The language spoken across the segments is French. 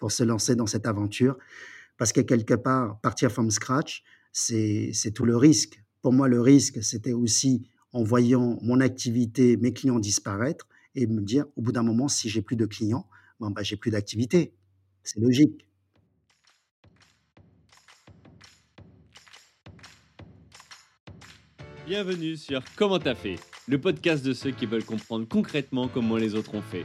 pour se lancer dans cette aventure. Parce que quelque part, partir from scratch, c'est tout le risque. Pour moi, le risque, c'était aussi en voyant mon activité, mes clients disparaître et me dire, au bout d'un moment, si j'ai plus de clients, bon, bah, j'ai plus d'activité. C'est logique. Bienvenue sur Comment t'as fait, le podcast de ceux qui veulent comprendre concrètement comment les autres ont fait.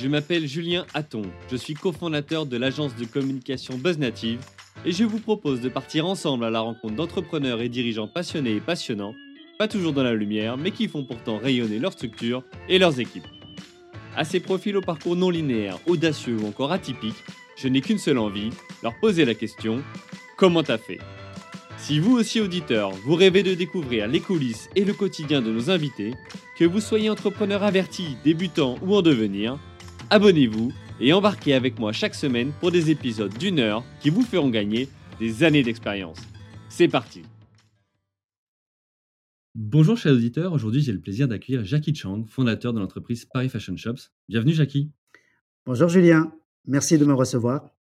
Je m'appelle Julien Hatton, je suis cofondateur de l'agence de communication BuzzNative et je vous propose de partir ensemble à la rencontre d'entrepreneurs et dirigeants passionnés et passionnants, pas toujours dans la lumière, mais qui font pourtant rayonner leur structure et leurs équipes. À ces profils au parcours non linéaire, audacieux ou encore atypiques, je n'ai qu'une seule envie, leur poser la question comment t'as fait? Si vous aussi auditeur, vous rêvez de découvrir les coulisses et le quotidien de nos invités, que vous soyez entrepreneur averti, débutant ou en devenir, abonnez-vous et embarquez avec moi chaque semaine pour des épisodes d'une heure qui vous feront gagner des années d'expérience. C'est parti Bonjour chers auditeurs, aujourd'hui j'ai le plaisir d'accueillir Jackie Chang, fondateur de l'entreprise Paris Fashion Shops. Bienvenue Jackie. Bonjour Julien, merci de me recevoir.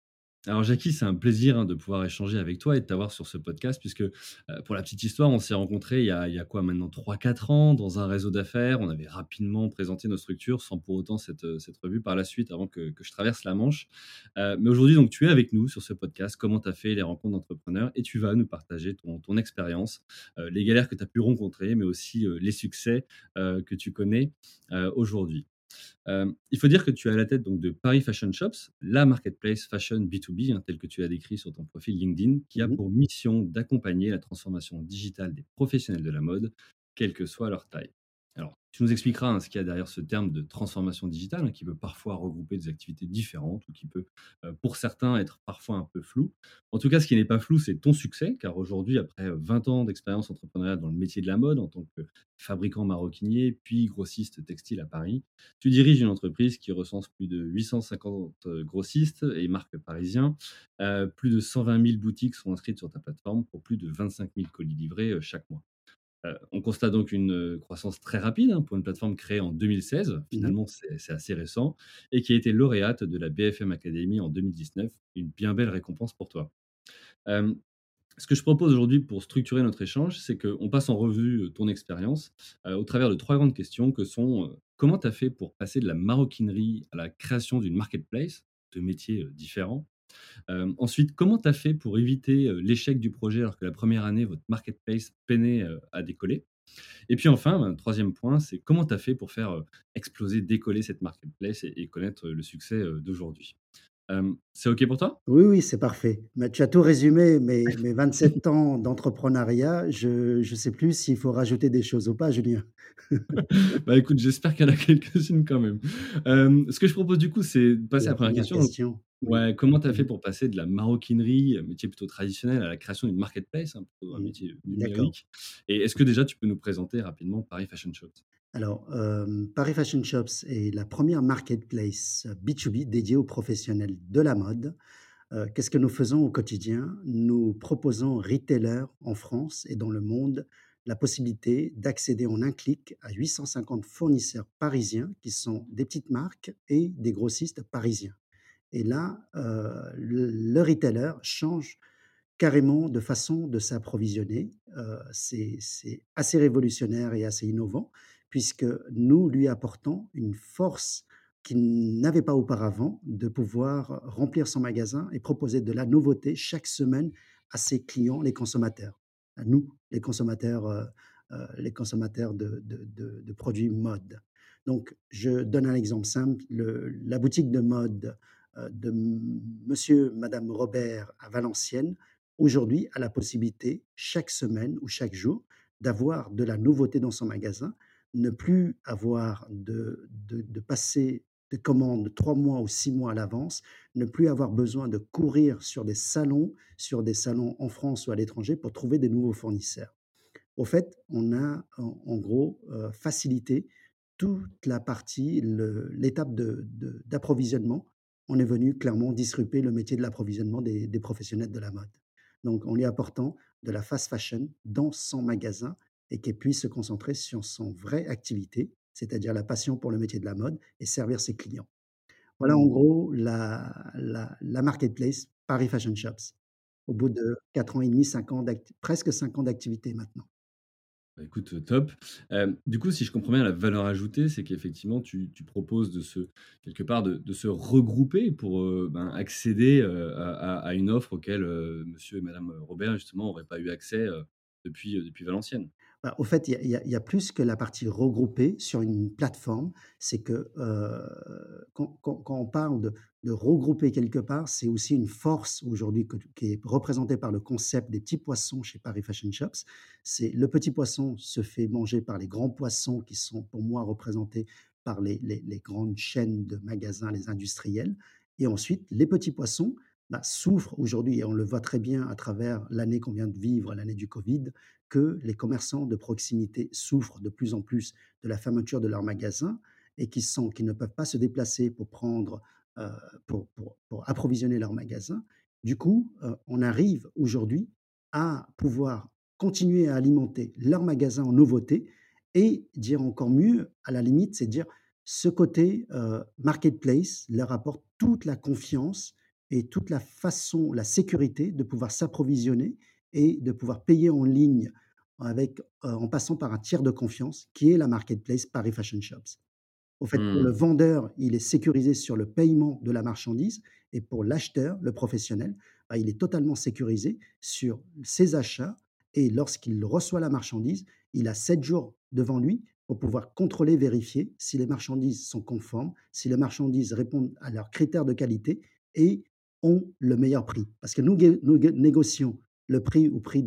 Alors Jackie, c'est un plaisir hein, de pouvoir échanger avec toi et de t'avoir sur ce podcast, puisque euh, pour la petite histoire, on s'est rencontrés il y, a, quoi maintenant 3-4 ans dans un réseau d'affaires. On avait rapidement présenté nos structures sans pour autant cette, euh, revue par la suite avant que, je traverse la Manche. Euh, mais aujourd'hui, donc tu es avec nous sur ce podcast, comment tu as fait les rencontres d'entrepreneurs? Et tu vas nous partager ton, ton expérience, les galères que tu as pu rencontrer, mais aussi les succès que tu connais aujourd'hui. Euh, il faut dire que tu es à la tête donc de Paris Fashion Shops, la marketplace fashion B2B, hein, tel que tu l'as décrit sur ton profil LinkedIn, qui a mmh pour mission d'accompagner la transformation digitale des professionnels de la mode, quelle que soit leur taille. Alors, tu nous expliqueras hein, ce qu'il y a derrière ce terme de transformation digitale, hein, qui peut parfois regrouper des activités différentes ou qui peut, euh, pour certains, être parfois un peu flou. En tout cas, ce qui n'est pas flou, c'est ton succès, car aujourd'hui, après 20 ans d'expérience entrepreneuriale dans le métier de la mode, en tant que fabricant maroquinier, puis grossiste textile à Paris, tu diriges une entreprise qui recense plus de 850 euh, grossistes et marques parisiens. Euh, plus de 120 000 boutiques sont inscrites sur ta plateforme pour plus de 25 000 colis livrés chaque mois. Euh, on constate donc une euh, croissance très rapide hein, pour une plateforme créée en 2016. Mmh Finalement, c'est assez récent et qui a été lauréate de la BFM Academy en 2019. Une bien belle récompense pour toi. ce que je propose aujourd'hui pour structurer notre échange, c'est qu'on passe en revue euh, ton expérience au travers de trois grandes questions que sont comment tu as fait pour passer de la maroquinerie à la création d'une marketplace, de métiers différents ensuite, comment tu as fait pour éviter l'échec du projet alors que la première année, votre marketplace peinait à décoller? Et puis enfin, un troisième point, c'est comment tu as fait pour faire exploser, décoller cette marketplace et, connaître le succès d'aujourd'hui? C'est OK pour toi? Oui, oui, c'est parfait. Mais tu as tout résumé, mes, mes 27 ans d'entrepreneuriat. Je ne sais plus s'il faut rajouter des choses ou pas, Julien. bah écoute, j'espère qu'il y en a quelques-unes quand même. ce que je propose du coup, c'est de passer à la première question. Ouais, comment tu as fait mmh. pour passer de la maroquinerie, métier plutôt traditionnel, à la création d'une marketplace, hein, un mmh. métier numérique? Et est-ce que déjà tu peux nous présenter rapidement Paris Fashion Shops? Alors, Paris Fashion Shops est la première marketplace B2B dédiée aux professionnels de la mode. Qu'est-ce que nous faisons au quotidien? Nous proposons aux retailers en France et dans le monde la possibilité d'accéder en un clic à 850 fournisseurs parisiens qui sont des petites marques et des grossistes parisiens. Et là, le, retailer change carrément de façon de s'approvisionner. c'est assez révolutionnaire et assez innovant puisque nous lui apportons une force qu'il n'avait pas auparavant de pouvoir remplir son magasin et proposer de la nouveauté chaque semaine à ses clients, les consommateurs, à nous, les consommateurs, euh, euh, les consommateurs de, produits mode. Donc, je donne un exemple simple. la boutique de mode euh, de Monsieur, Madame Robert à Valenciennes, aujourd'hui, a la possibilité, chaque semaine ou chaque jour, d'avoir de la nouveauté dans son magasin ne plus avoir de, de, passer des commandes trois mois ou six mois à l'avance, ne plus avoir besoin de courir sur des salons, sur des salons en France ou à l'étranger pour trouver des nouveaux fournisseurs. Au fait, on a en, gros euh, facilité toute la partie, l'étape d'approvisionnement. on est venu clairement disruper le métier de l'approvisionnement des, des professionnels de la mode. Donc, en lui apportant de la fast fashion dans son magasin et qu'elle puisse se concentrer sur son vraie activité, c'est-à-dire la passion pour le métier de la mode et servir ses clients. Voilà en gros la la la marketplace Paris Fashion Shops, au bout de 4 ans et demi, 5 ans presque 5 ans d'activité maintenant. Bah, écoute, heu, top. Du coup, si je comprends bien la valeur ajoutée, c'est qu'effectivement tu tu proposes de se quelque part de de se regrouper pour, ben, accéder, à une offre auquel, monsieur et madame, Robert justement auraient pas eu accès, depuis Valenciennes. Bah, au fait, il y a plus que la partie regroupée sur une plateforme. C'est que, heu, quand on parle de regrouper quelque part, c'est aussi une force aujourd'hui qui est représentée par le concept des petits poissons chez Paris Fashion Shops. C'est le petit poisson se fait manger par les grands poissons qui sont pour moi représentés par les grandes chaînes de magasins, les industriels et ensuite les petits poissons, bah, souffrent aujourd'hui et on le voit très bien à travers l'année qu'on vient de vivre, l'année du covid, que les commerçants de proximité souffrent de plus en plus de la fermeture de leurs magasins et qui sont qui ne peuvent pas se déplacer pour prendre, heu, pour approvisionner leurs magasins. Du coup, heu, on arrive aujourd'hui à pouvoir continuer à alimenter leurs magasins en nouveautés et dire encore mieux, à la limite, c'est dire ce côté, heu, marketplace leur apporte toute la confiance et toute la façon, la sécurité de pouvoir s'approvisionner et de pouvoir payer en ligne avec, en passant par un tiers de confiance qui est la marketplace Paris Fashion Shops. Au fait, pour le Mmh. vendeur, il est sécurisé sur le paiement de la marchandise et pour l'acheteur, le professionnel, bah, il est totalement sécurisé sur ses achats et lorsqu'il reçoit la marchandise, il a 7 jours devant lui pour pouvoir contrôler, vérifier si les marchandises sont conformes, si les marchandises répondent à leurs critères de qualité et ont le meilleur prix. Parce que nous négocions le prix auprès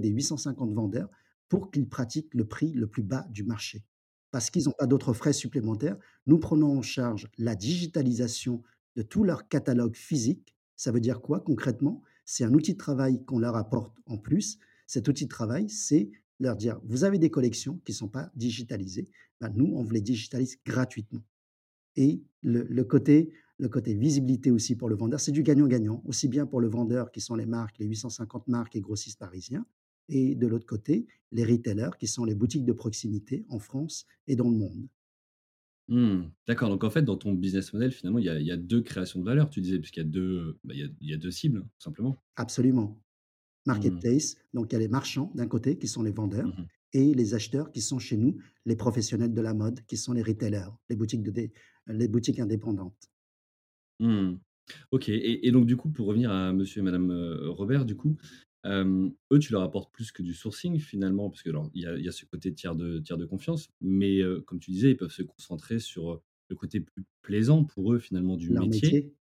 des 850 vendeurs pour qu'ils pratiquent le prix le plus bas du marché parce qu'ils n'ont pas d'autres frais supplémentaires. Nous prenons en charge la digitalisation de tout leur catalogue physique. Ça veut dire quoi concrètement? C'est un outil de travail qu'on leur apporte en plus. Cet outil de travail, c'est leur dire: «Vous avez des collections qui ne sont pas digitalisées, bah, nous, on vous les digitalise gratuitement» et le côté le côté visibilité aussi pour le vendeur, c'est du gagnant-gagnant, aussi bien pour le vendeur qui sont les marques, les 850 marques et grossistes parisiens et de l'autre côté, les retailers qui sont les boutiques de proximité en France et dans le monde. Mmh. D'accord, donc en fait, dans ton business model, finalement, il y a il y a 2 créations de valeur, tu disais, puisqu'il y a 2, bah, il y a il y a 2 cibles, tout simplement? Absolument. Mmh. Marketplace, donc il y a les marchands d'un côté qui sont les vendeurs Mmh et les acheteurs qui sont chez nous, les professionnels de la mode qui sont les retailers, les boutiques de dé les boutiques indépendantes. Mmh. OK et et donc du coup, pour revenir à monsieur et madame, heu, Robert, du coup, hem, eux, tu leur apportes plus que du sourcing finalement? Parce que alors, il y a il y a ce côté tiers de tiers de confiance, mais heu, comme tu disais, ils peuvent se concentrer sur, heu, le côté plus plaisant pour eux finalement du Leur métier, métier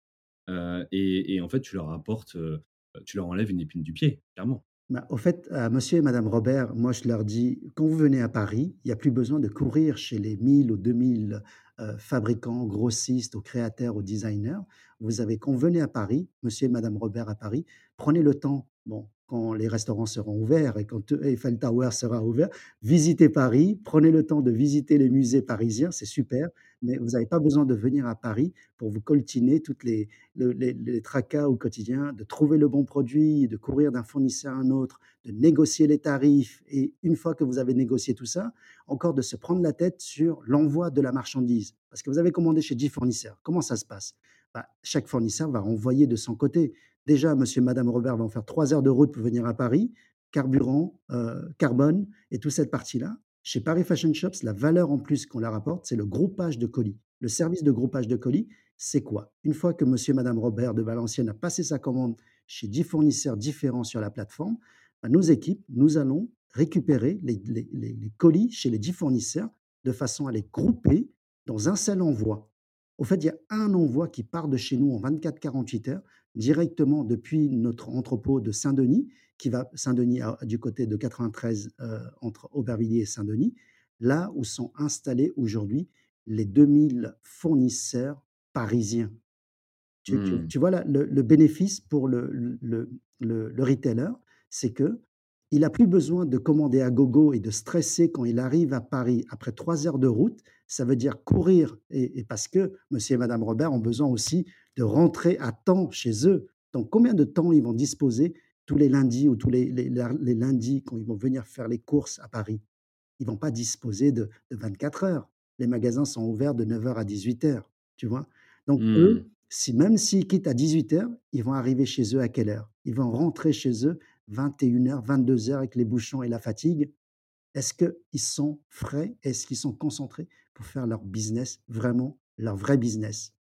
heu et et en fait, tu leur apportes, heu, tu leur enlèves une épine du pied, clairement. Bah, au fait, à monsieur et madame Robert, moi, je leur dis: «Quand vous venez à Paris, il y a plus besoin de courir chez les 1000 ou 2000, heu, fabricants, grossistes, aux créateurs, aux designers. Vous avez venez à Paris, monsieur et madame Robert à Paris, prenez le temps, bon, quand les restaurants seront ouverts et quand euh, Eiffel Tower sera ouvert, visitez Paris, prenez le temps de visiter les musées parisiens, c'est super, mais vous n'avez pas besoin de venir à Paris pour vous coltiner toutes les le les tracas au quotidien, de trouver le bon produit, de courir d'un fournisseur à un autre, de négocier les tarifs et une fois que vous avez négocié tout ça, encore de se prendre la tête sur l'envoi de la marchandise. Parce que vous avez commandé chez 10 fournisseurs. Comment ça se passe? Bah, chaque fournisseur va renvoyer de son côté. Déjà, monsieur et madame Robert vont faire 3 heures de route pour venir à Paris, carburant, heu, carbone et toute cette partie-là. Chez Paris Fashion Shops, la valeur en plus qu'on leur apporte, c'est le groupage de colis. Le service de groupage de colis, c'est quoi? Une fois que monsieur et madame Robert de Valenciennes a passé sa commande chez 10 fournisseurs différents sur la plateforme, bah, nos équipes, nous allons récupérer les les colis chez les 10 fournisseurs de façon à les grouper dans un seul envoi. Au fait, il y a un envoi qui part de chez nous en 24-48 heures, directement depuis notre entrepôt de Saint-Denis, qui va Saint-Denis du côté de 93, heu, entre Aubervilliers et Saint-Denis, là où sont installés aujourd'hui les 2000 fournisseurs parisiens. Tu Mmh. tu vois là, le le bénéfice pour le le le le retailer, c'est qu'il a plus besoin de commander à gogo et de stresser quand il arrive à Paris après 3 heures de route. Ça veut dire courir et et parce que monsieur et madame Robert ont besoin aussi de rentrer à temps chez eux. Donc combien de temps ils vont disposer tous les lundis ou tous les les la les lundis quand ils vont venir faire les courses à Paris? Ils vont pas disposer de de 24 heures. Les magasins sont ouverts de 9:00 à 18:00, tu vois? Donc eux, Mmh. si même s'ils quittent à dix-huit heures, ils vont arriver chez eux à quelle heure? Ils vont rentrer chez eux 21:00-22:00 avec les bouchons et la fatigue. Est-ce qu'ils sont frais? Est-ce qu'ils sont concentrés pour faire leur business, vraiment leur vrai business?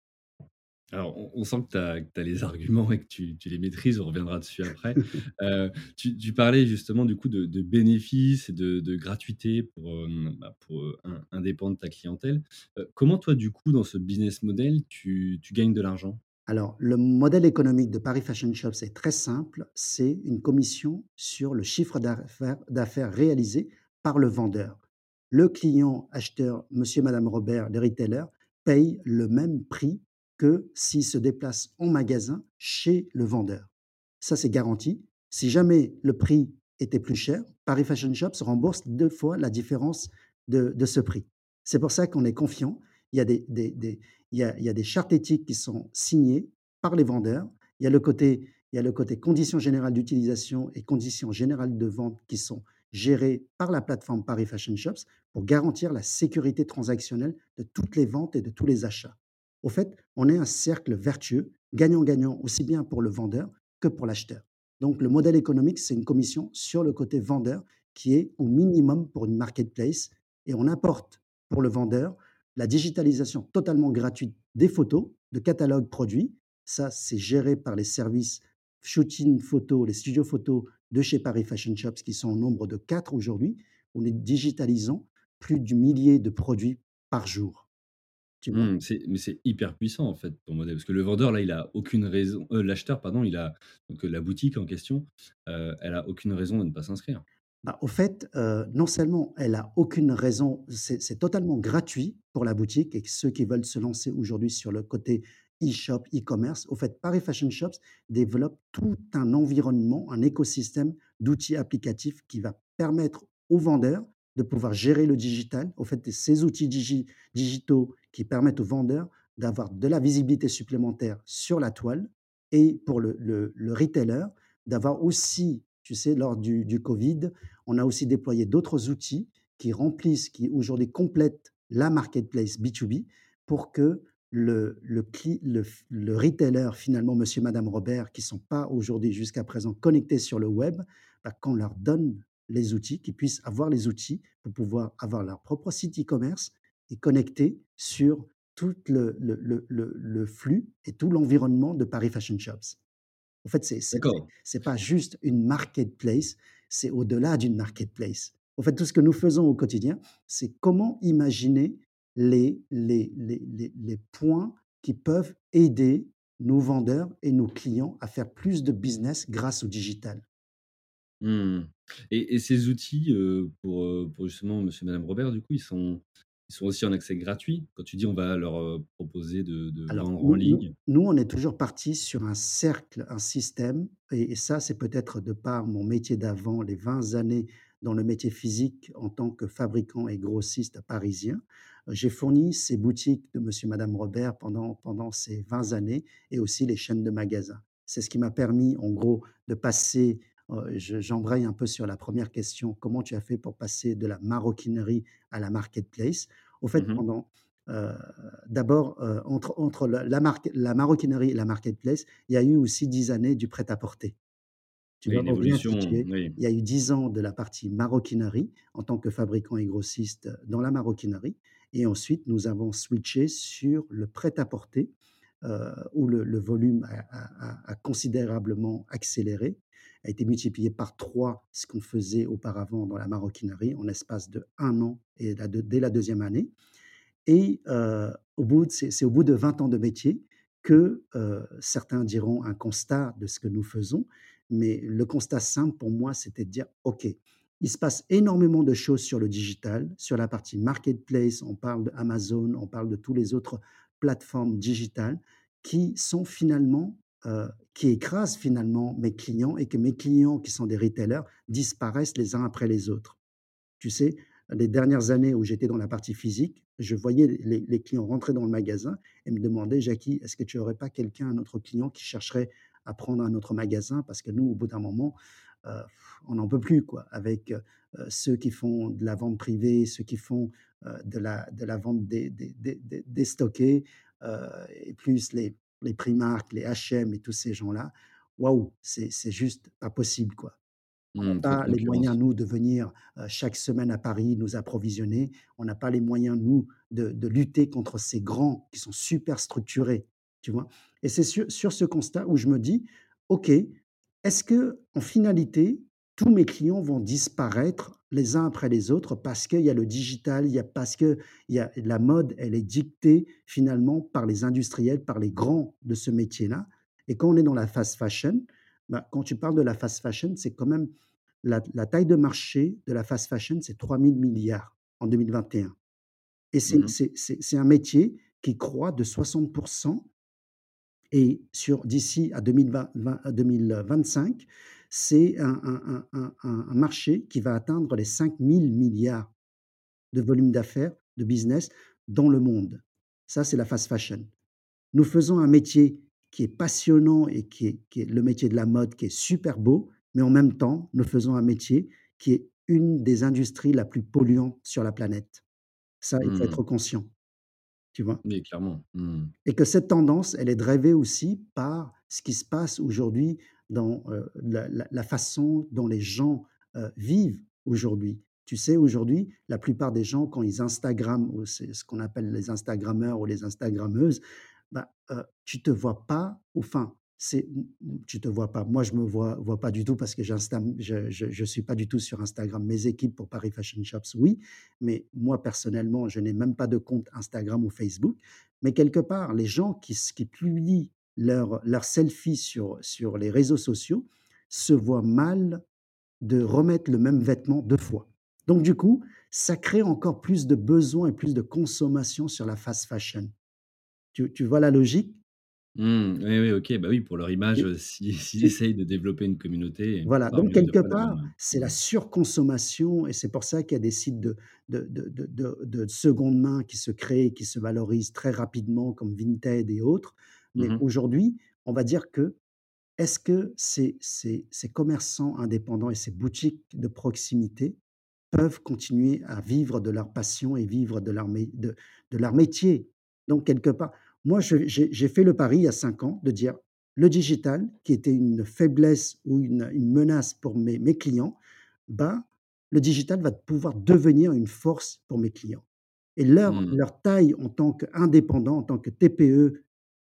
Alors, on on sent que tu as les arguments et que tu tu les maîtrises, on reviendra dessus après. Heu, tu tu parlais justement du coup de de bénéfices et de de gratuité pour, hem, bah, pour, heu, un un dépend de ta clientèle. Heu, comment toi, du coup, dans ce business model, tu tu gagnes de l'argent? Alors, le modèle économique de Paris Fashion Shops est très simple, c'est une commission sur le chiffre d'affaires réalisé par le vendeur. Le client acheteur, monsieur, madame Robert, les retailers, paye le même prix que s'il se déplace en magasin chez le vendeur. Ça, c'est garanti. Si jamais le prix était plus cher, Paris Fashion Shops rembourse 2 fois la différence de ce prix. C'est pour ça qu'on est confiant. Il y a des chartes éthiques qui sont signées par les vendeurs. Il y a le côté conditions générales d'utilisation et conditions générales de vente qui sont gérées par la plateforme Paris Fashion Shops pour garantir la sécurité transactionnelle de toutes les ventes et de tous les achats. Au fait, on est un cercle vertueux, gagnant-gagnant, aussi bien pour le vendeur que pour l'acheteur. Donc le modèle économique, c'est une commission sur le côté vendeur qui est au minimum pour une marketplace et on apporte pour le vendeur la digitalisation totalement gratuite des photos, de catalogues produits. Ça, c'est géré par les services shooting photo, les studios photo de chez Paris Fashion Shops qui sont au nombre de 4 aujourd'hui. On est digitalisant plus du millier de produits par jour. Tu vois? Mmh, c'est mais c'est hyper puissant, en fait, ton modèle. Parce que le vendeur, là, il a aucune raison heu, l'acheteur, pardon, il a donc heu, la boutique en question, heu, elle a aucune raison de ne pas s'inscrire. Bah, au fait, non seulement elle a aucune raison, c'est c'est totalement gratuit pour la boutique et que ceux qui veulent se lancer aujourd'hui sur le côté e-shop, e-commerce, au fait, Paris Fashion Shops développe tout un environnement, un écosystème d'outils applicatifs qui va permettre aux vendeurs de pouvoir gérer le digital. Au fait, ces outils digi digitaux qui permettent aux vendeurs d'avoir de la visibilité supplémentaire sur la toile et pour le le le retailer d'avoir aussi, tu sais, lors du du covid, on a aussi déployé d'autres outils qui remplissent, qui aujourd'hui complètent la marketplace B2B pour que le le le le retailer, finalement, monsieur, madame Robert, qui sont pas aujourd'hui, jusqu'à présent, connectés sur le web, bah, qu'on leur donne les outils, qu'ils puissent avoir les outils pour pouvoir avoir leur propre site e-commerce et connecter sur tout le le le le le flux et tout l'environnement de Paris Fashion Shops. En fait, c'est c'est pas juste une marketplace, c'est au-delà d'une marketplace. En fait, tout ce que nous faisons au quotidien, c'est comment imaginer les les les les les points qui peuvent aider nos vendeurs et nos clients à faire plus de business grâce au digital. Mmh et et ces outils, heu, pour, heu, pour justement monsieur, madame Robert, du coup, ils sont ils sont aussi en accès gratuit? Quand tu dis: «On va leur, heu, proposer de de Alors, vendre en nous ligne». nous, on est toujours partis sur un cercle, un système et et ça, c'est peut-être de par mon métier d'avant, les 20 années dans le métier physique en tant que fabricant et grossiste parisien. Heu, j'ai fourni ces boutiques de monsieur, madame Robert pendant pendant ces 20 années et aussi les chaînes de magasins. C'est ce qui m'a permis, en gros, de passer, je j'embraye un peu sur la première question: «Comment tu as fait pour passer de la maroquinerie à la marketplace?» au fait, Mmh mh. pendant, heu D'abord, heu, entre entre la la marque la maroquinerie et la marketplace, il y a eu aussi 10 années du prêt-à-porter. Tu Oui, évolution, oui. il y a eu 10 ans de la partie maroquinerie en tant que fabricant et grossiste dans la maroquinerie et ensuite nous avons switché sur le prêt-à-porter, où le le volume a a a a considérablement accéléré, a été multiplié par 3 ce qu'on faisait auparavant dans la maroquinerie en l'espace de un an et dès la deuxième année. Et heu, au bout c'est c'est au bout de 20 ans de métier que, heu, certains diront un constat de ce que nous faisons, mais le constat simple pour moi, c'était de dire: «OK, il se passe énormément de choses sur le digital, sur la partie marketplace, on parle d'Amazon, on parle de tous les autres plateformes digitales qui sont finalement, heu, qui écrasent finalement mes clients et que mes clients qui sont des retailers disparaissent les uns après les autres». Tu sais, les dernières années où j'étais dans la partie physique, je voyais les clients rentrer dans le magasin et me demander: «Jackie, est-ce que tu aurais pas quelqu'un, un autre client qui chercherait à prendre un autre magasin?» parce que nous, au bout d'un moment, heu, on n'en peut plus quoi, avec, heu ceux qui font de la vente privée, ceux qui font, de la vente dé dé dé dé déstockée. et plus les les Primark, les H&M et tous ces gens-là, waouh, c'est c'est juste pas possible, quoi. On n'a Mmh, pas les moyens, nous, de venir, chaque semaine à Paris nous approvisionner. On n'a pas les moyens, nous, de de lutter contre ces grands qui sont super structurés, tu vois? Et c'est sur sur ce constat où je me dis: «OK, est-ce qu'en finalité, tous mes clients vont disparaître les uns après les autres parce qu'il y a le digital, il y a parce qu'il y a la mode, elle est dictée finalement par les industriels, par les grands de ce métier-là?» et quand on est dans la fast fashion, bah, quand tu parles de la fast fashion, c'est quand même la la taille de marché de la fast fashion, c'est 3 000 000 en 2021 et c'est Mmh un métier qui croît de 60 et sur d'ici à 2020 20 à 2025, c'est un un un un un un marché qui va atteindre les 5 000 000 de volume d'affaires, de business dans le monde. Ça, c'est la fast fashion. Nous faisons un métier qui est passionnant et qui est qui est le métier de la mode, qui est super beau, mais en même temps, nous faisons un métier qui est une des industries la plus polluante sur la planète. Ça, il faut Mmh. être conscient, tu vois? Oui, clairement. Mmh. Et que cette tendance, elle est drivée aussi par ce qui se passe aujourd'hui dans, heu, la façon dont les gens, heu, vivent aujourd'hui. Tu sais, aujourd'hui, la plupart des gens, quand ils instagramment c'est ce qu'on appelle les instagrammeurs ou les instagrammeuses, bah, heu, tu te vois pas enfin, c'est mmh mmh, tu te vois pas. Moi, je me vois vois pas du tout parce que je je je suis pas du tout sur Instagram. Mes équipes pour Paris Fashion Shops, oui, mais moi, personnellement, je n'ai même pas de compte Instagram ou Facebook. Mais quelque part, les gens qui qui publient leurs leurs selfies sur sur les réseaux sociaux se voient mal de remettre le même vêtement 2 fois. Donc du coup, ça crée encore plus de besoins et plus de consommation sur la fast fashion. Tu tu vois la logique? Mmh, oui, oui, OK, bah, oui, pour leur image, si s'ils essayent de développer une communauté, voilà, donc eux, tu quelque pas la même, part, c'est la surconsommation et c'est pour ça qu'il y a des sites de de de de de de seconde main qui se créent, qui se valorisent très rapidement comme Vinted et autres. Mmh Mais mh. aujourd'hui, on va dire que Est-ce que ces ces ces commerçants indépendants et ces boutiques de proximité peuvent continuer à vivre de leur passion et vivre de leur de de leur métier? Donc quelque part, moi j'ai fait le pari il y a 5 ans de dire: «Le digital qui était une faiblesse ou une une menace pour mes mes clients, bah, le digital va pouvoir devenir une force pour mes clients» et leur Mmh. leur taille en tant qu'indépendant, en tant que TPE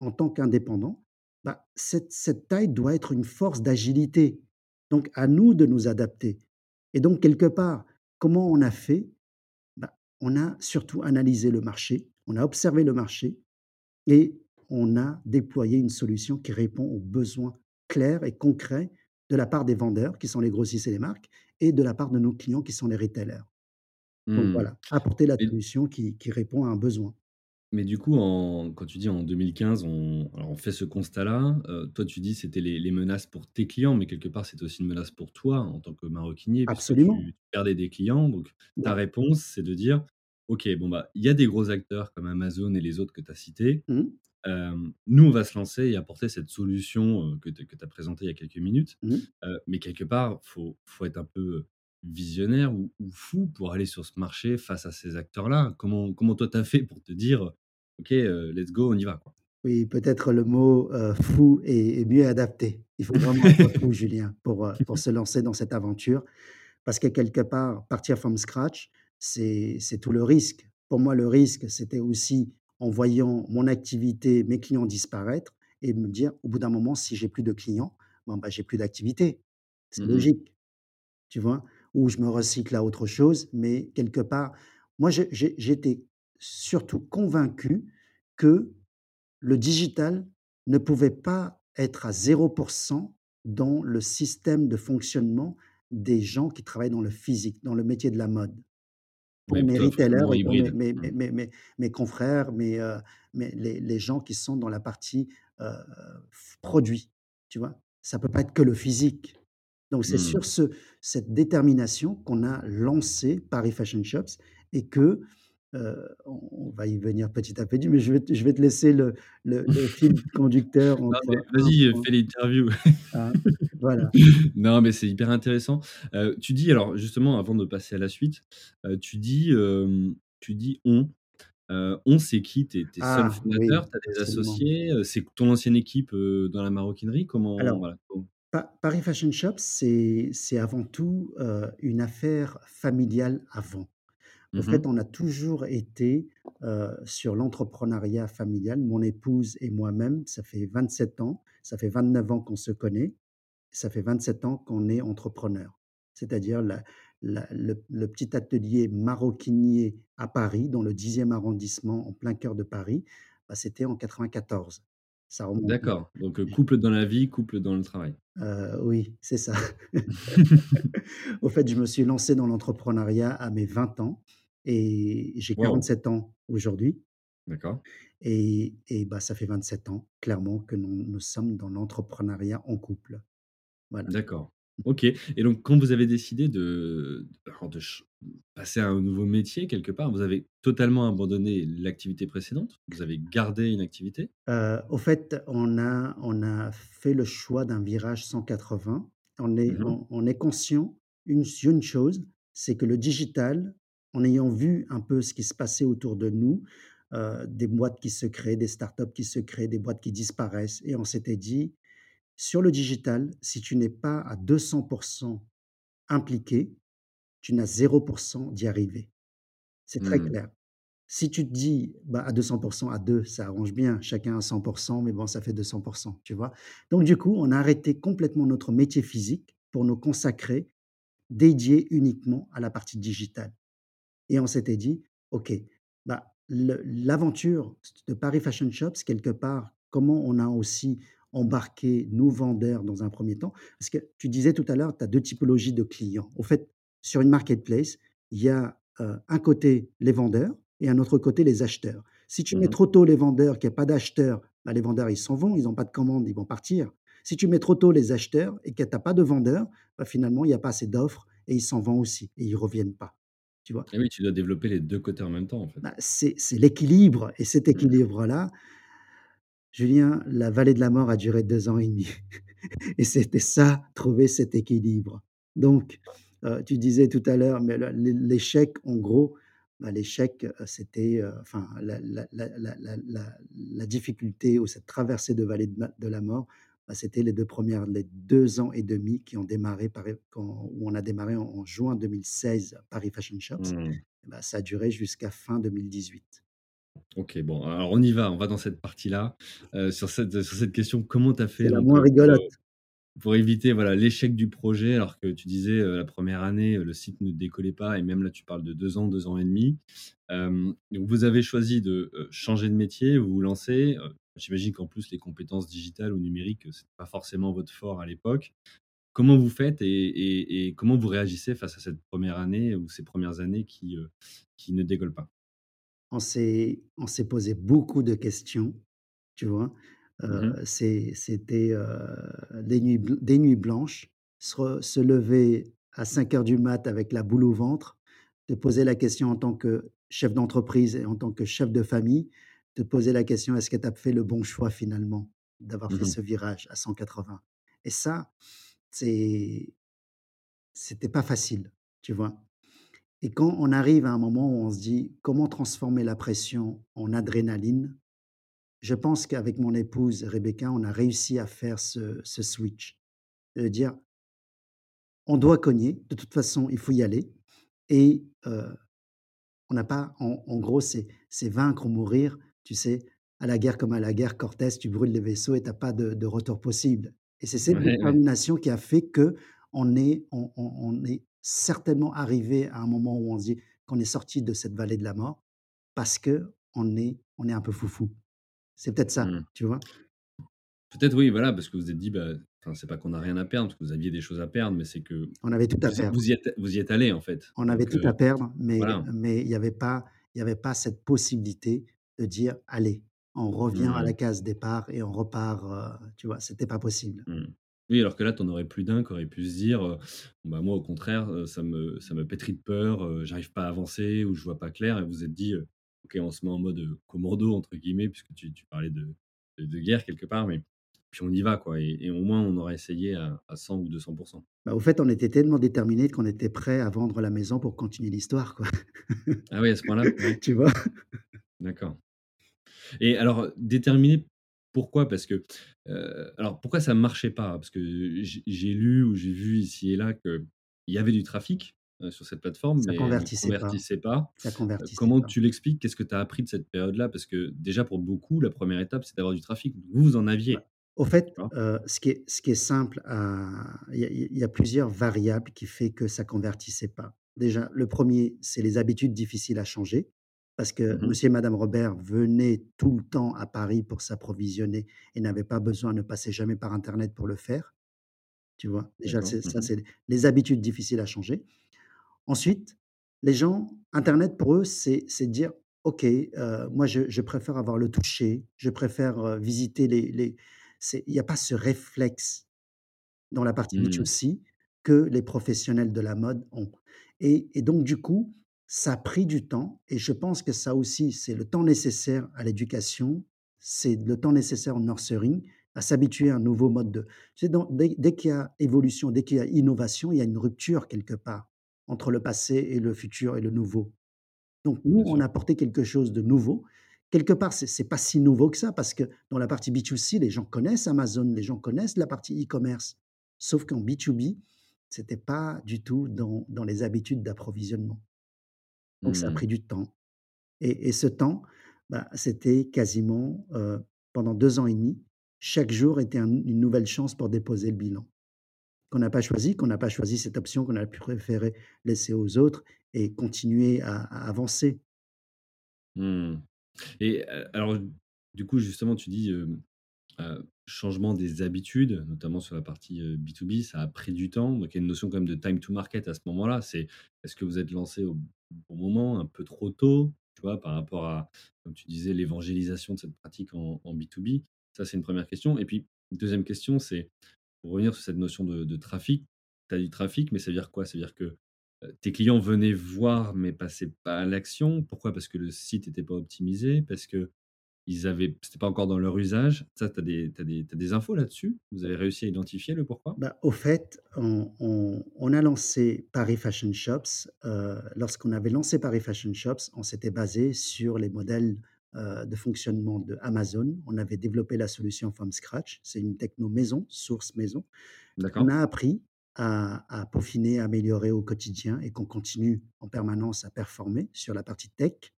en tant qu'indépendant, bah, cette cette taille doit être une force d'agilité. Donc à nous de nous adapter et donc quelque part, comment on a fait? Bah, on a surtout analysé le marché, on a observé le marché et on a déployé une solution qui répond aux besoins clairs et concrets de la part des vendeurs, qui sont les grossistes et les marques et de la part de nos clients, qui sont les retailers. Donc Mmh. voilà, apporter la solution qui qui répond à un besoin. Mais du coup, en quand tu dis en 2015, on alors on fait ce constat-là, heu, toi tu dis c'était les les menaces pour tes clients, mais quelque part c'était aussi une menace pour toi en tant que maroquinier Absolument. tu perdais des clients. Donc ta Ouais. réponse, c'est de dire: «OK, bon, bah, il y a des gros acteurs comme Amazon et les autres que tu as cités. Mmh. Nous, on va se lancer et apporter cette solution, que tu tu as présentée il y a quelques minutes». Mmh. Mais quelque part, faut faut être un peu, visionnaire ou ou fou pour aller sur ce marché face à ces acteurs-là. Comment comment toi tu as fait pour te dire: «OK, let's go, on y va, quoi»? Oui, peut-être le mot, fou est est mieux adapté. Il faut vraiment être fou, Julien, pour, pour se lancer dans cette aventure. Parce que quelque part, partir from scratch, c'est tout le risque. Pour moi, le risque, c'était aussi en voyant mon activité, mes clients disparaître et me dire: «Au bout d'un moment, si j'ai plus de clients, bon, bah, j'ai plus d'activité». C'est Mmh mh. logique, tu vois? Ou je me recycle à autre chose, mais quelque part, moi, j'étais surtout convaincu que le digital ne pouvait pas être à 0% dans le système de fonctionnement des gens qui travaillent dans le physique, dans le métier de la mode. Pour mes retailers mes mes Mmh. mes confrères, mes, mes les les gens qui sont dans la partie, heu, f produit, tu vois? Ça peut pas être que le physique. Donc c'est Mmh. sur ce cette détermination qu'on a lancé Paris Fashion Shops et que, heu, on va y venir petit à petit, mais je vais te je vais te laisser le le le fil conducteur vas-y, fais l'interview. hein, voilà. Non, mais c'est hyper intéressant. Heu, tu dis alors justement avant de passer à la suite, heu, tu dis, tu dis «on». On, c'est qui? Tu es seul Ah oui, fondateur? Tu as des absolument. associés? C'est ton ancienne équipe, dans la maroquinerie? Comment Alors, voilà, com Pa Paris Fashion Shop, c'est avant tout, une affaire familiale avant. Au Mmh fait, on a toujours été, sur l'entrepreneuriat familial. Mon épouse et moi-même, ça fait 27 ans, ça fait 29 ans qu'on se connaît, ça fait 27 ans qu'on est entrepreneurs. C'est-à-dire le le petit atelier maroquinier à Paris, dans le 10e arrondissement, en plein cœur de Paris, bah, c'était en 94. Ça remonte loin. D'accord, donc couple dans la vie, couple dans le travail. Heu, oui, c'est ça. Au fait, je me suis lancé dans l'entrepreneuriat à mes 20 ans et j'ai Waouh! 47 ans aujourd'hui D'accord. et et bah, ça fait 27 ans clairement que nous nous sommes dans l'entrepreneuriat en couple. Voilà. D'accord. OK et donc quand vous avez décidé de de passer à un nouveau métier quelque part, vous avez totalement abandonné l'activité précédente? Vous avez gardé une activité? Heu, au fait, on a on a fait le choix d'un virage 180. On est Mmh mh. on on est conscient une une chose, c'est que le digital, en ayant vu un peu ce qui se passait autour de nous, heu, des boîtes qui se créent, des startups qui se créent, des boîtes qui disparaissent et on s'était dit: «Sur le digital, si tu n'es pas à 200% impliqué, tu n'as 0% d'y arriver». C'est très Mmh. clair. Si tu te dis, bah, à 200% à 2, ça arrange bien, chacun à 100% mais bon, ça fait 200% tu vois? Donc du coup, on a arrêté complètement notre métier physique pour nous consacrer, dédié uniquement à la partie digitale et on s'était dit: «OK, bah, l'aventure de Paris Fashion Shops, quelque part, comment on a aussi embarqué nos vendeurs dans un premier temps?» parce que tu disais tout à l'heure, tu as 2 typologies de clients. Au fait, sur une marketplace, il y a, un côté les vendeurs et un autre côté les acheteurs. Si tu Mmh mets mh. trop tôt les vendeurs, qu'il y a pas d'acheteurs, bah, les vendeurs, ils s'en vont, ils ont pas de commandes, ils vont partir. Si tu mets trop tôt les acheteurs et que tu as pas de vendeurs, bah, finalement, il y a pas assez d'offres et ils s'en vont aussi et ils reviennent pas. Tu vois? Et oui, tu dois développer les 2 côtés en même temps, en fait. Bah, c'est l'équilibre et cet Mmh. équilibre-là, Julien, la vallée de la mort a duré 2 ans et demi et c'était ça, trouver cet équilibre. Donc, heu, tu disais tout à l'heure, mais l'échec, en gros, bah, l'échec, heu, c'était, heu, enfin la difficulté ou cette traversée de vallée de la mort, bah, c'était les 2 premières les 2 ans et demi qui ont démarré par quand où on a démarré en en juin 2016 Paris Fashion Shops, Mmh. bah, ça a duré jusqu'à fin 2018. OK, bon, alors on y va, on va dans cette partie-là, heu, sur cette sur cette question, comment tu as fait la moins pour, heu, rigolote. pour éviter, voilà, l'échec du projet? Alors que tu disais, la première année, le site ne décollait pas et même là, tu parles de 2 ans, 2 ans et demi. Donc vous avez choisi de, changer de métier, vous vous lancez, j'imagine qu'en plus les compétences digitales ou numériques, heu, c'était pas forcément votre fort à l'époque. Comment vous faites et et et comment vous réagissez face à cette première année ou ces premières années qui, heu, qui ne décollent pas? On s'est posé beaucoup de questions, tu vois? Heu, Mmh c'était, des nuits des nuits blanches, se lever à cinq heures du mat avec la boule au ventre, te poser la question en tant que chef d'entreprise et en tant que chef de famille, te poser la question: «Est-ce que tu as fait le bon choix finalement, d'avoir Mmh fait mh. ce virage à 180?» et ça, c'est c'était pas facile, tu vois? Et quand on arrive à un moment où on se dit: «Comment transformer la pression en adrénaline?» je pense qu'avec mon épouse Rebecca, on a réussi à faire ce ce switch. De dire: «On doit cogner, de toute façon, il faut y aller» et heu, on n'a pas en en gros, c'est vaincre ou mourir, tu sais? À la guerre comme à la guerre, Cortés, tu brûles les vaisseaux et tu as pas de de retour possible et c'est cette Ouais, ouais. détermination qui a fait qu'on est on on on est certainement arrivé à un moment où on se dit qu'on est sorti de cette vallée de la mort parce qu'on est on est un peu foufou. C'est peut-être ça, Mmh. tu vois? Peut-être oui, voilà, parce que vous vous êtes dit, bah, c'est pas qu'on a rien à perdre, parce que vous aviez des choses à perdre, mais c'est que On avait tout à vous perdre. vous y êtes vous y êtes allés, en fait. On avait Donc tout heu, à perdre, mais voilà. mais il y avait pas il y avait pas cette possibilité de dire: «Allez, on revient à la Mmh. case départ et on repart», tu vois? C'était pas possible. Mmh. Oui, alors que là, tu en aurais plus d'un qui aurait pu se dire, «Bah, moi, au contraire, ça me ça me pétrit de peur, j'arrive pas à avancer ou je vois pas clair» et vous êtes dit, «OK, on se met en mode, commando» entre guillemets, puisque tu tu parlais de de de guerre quelque part, mais puis on y va, quoi et et au moins on aura essayé à à 100 ou 200 Bah, au fait, on était tellement déterminés qu'on était prêts à vendre la maison pour continuer l'histoire, quoi. Ah oui, à ce point-là? Ouais. Tu vois? D'accord. Et alors, déterminer pourquoi? Parce que, heu, alors pourquoi ça marchait pas? Parce que j'ai lu ou j'ai vu ici et là qu'il y avait du trafic, heu, sur cette plateforme, Ça mais ne convertissait pas, convertissait pas. ça Heu, convertissait comment pas. tu l'expliques? Qu'est-ce que tu as appris de cette période-là? Parce que déjà pour beaucoup, la première étape, c'est d'avoir du trafic. Vous, vous en Bah, aviez, au fait, ce qui est ce qui est simple il y y a plusieurs variables qui fait que ça convertissait pas. Déjà, le premier, c'est les habitudes difficiles à changer, parce que Mmh mh. monsieur et madame Robert venaient tout le temps à Paris pour s'approvisionner et n'avaient pas besoin, ne passaient jamais par internet pour le faire, tu vois? Déjà, Mmh ça, c'est les habitudes difficiles à changer. Ensuite, les gens, internet pour eux, c'est dire: «OK, heu, moi je je préfère avoir le toucher, je préfère, visiter les les» c'est il y a pas ce réflexe dans la partie Mmh. B2C que les professionnels de la mode ont et et donc du coup, ça a pris du temps et je pense que ça aussi, c'est le temps nécessaire à l'éducation, c'est le temps nécessaire au nurturing, à s'habituer à un nouveau mode de dès dès qu'il y a évolution, dès qu'il y a innovation, il y a une rupture quelque part entre le passé et le futur et le nouveau. Donc nous, on a apporté quelque chose de nouveau. Quelque part, c'est c'est pas si nouveau que ça parce que dans la partie B2C, les gens connaissent Amazon, les gens connaissent la partie e-commerce. Sauf qu'en B2B, c'était pas du tout dans dans les habitudes d'approvisionnement. Donc ça a Mmh. pris du temps et et ce temps, bah, c'était quasiment, pendant 2 ans et demi, chaque jour était un une nouvelle chance pour déposer le bilan. Qu'on n'a pas choisi, qu'on n'a pas choisi cette option, qu'on a préféré laisser aux autres et continuer à à avancer. Mmh. Et alors, du coup, justement, tu dis, heu, changement des habitudes, notamment sur la partie, heu, B2B, ça a pris du temps. Donc il y a une notion quand même de time to market à ce moment-là. C'est est-ce que vous êtes lancé au bon moment, un peu trop tôt, tu vois, par rapport à, comme tu disais, l'évangélisation de cette pratique en en B2B? Ça, c'est une première question. Et puis, deuxième question, c'est pour revenir sur cette notion de de trafic. Tu as du trafic, mais ça veut dire quoi? Ça veut dire que, heu, tes clients venaient voir, mais passaient pas à l'action. Pourquoi? Parce que le site était pas optimisé? Parce qu'ils avaient c'était pas encore dans leur usage? Ça, tu as des as as infos là-dessus? Vous avez réussi à identifier le pourquoi? Bah, au fait, on on on a lancé Paris Fashion Shops, heu, lorsqu'on avait lancé Paris Fashion Shops, on s'était basé sur les modèles, heu, de fonctionnement de Amazon. On avait développé la solution from scratch. C'est une techno maison, source maison, D'accord. a appris à à peaufiner, à améliorer au quotidien et qu'on continue en permanence à performer sur la partie tech.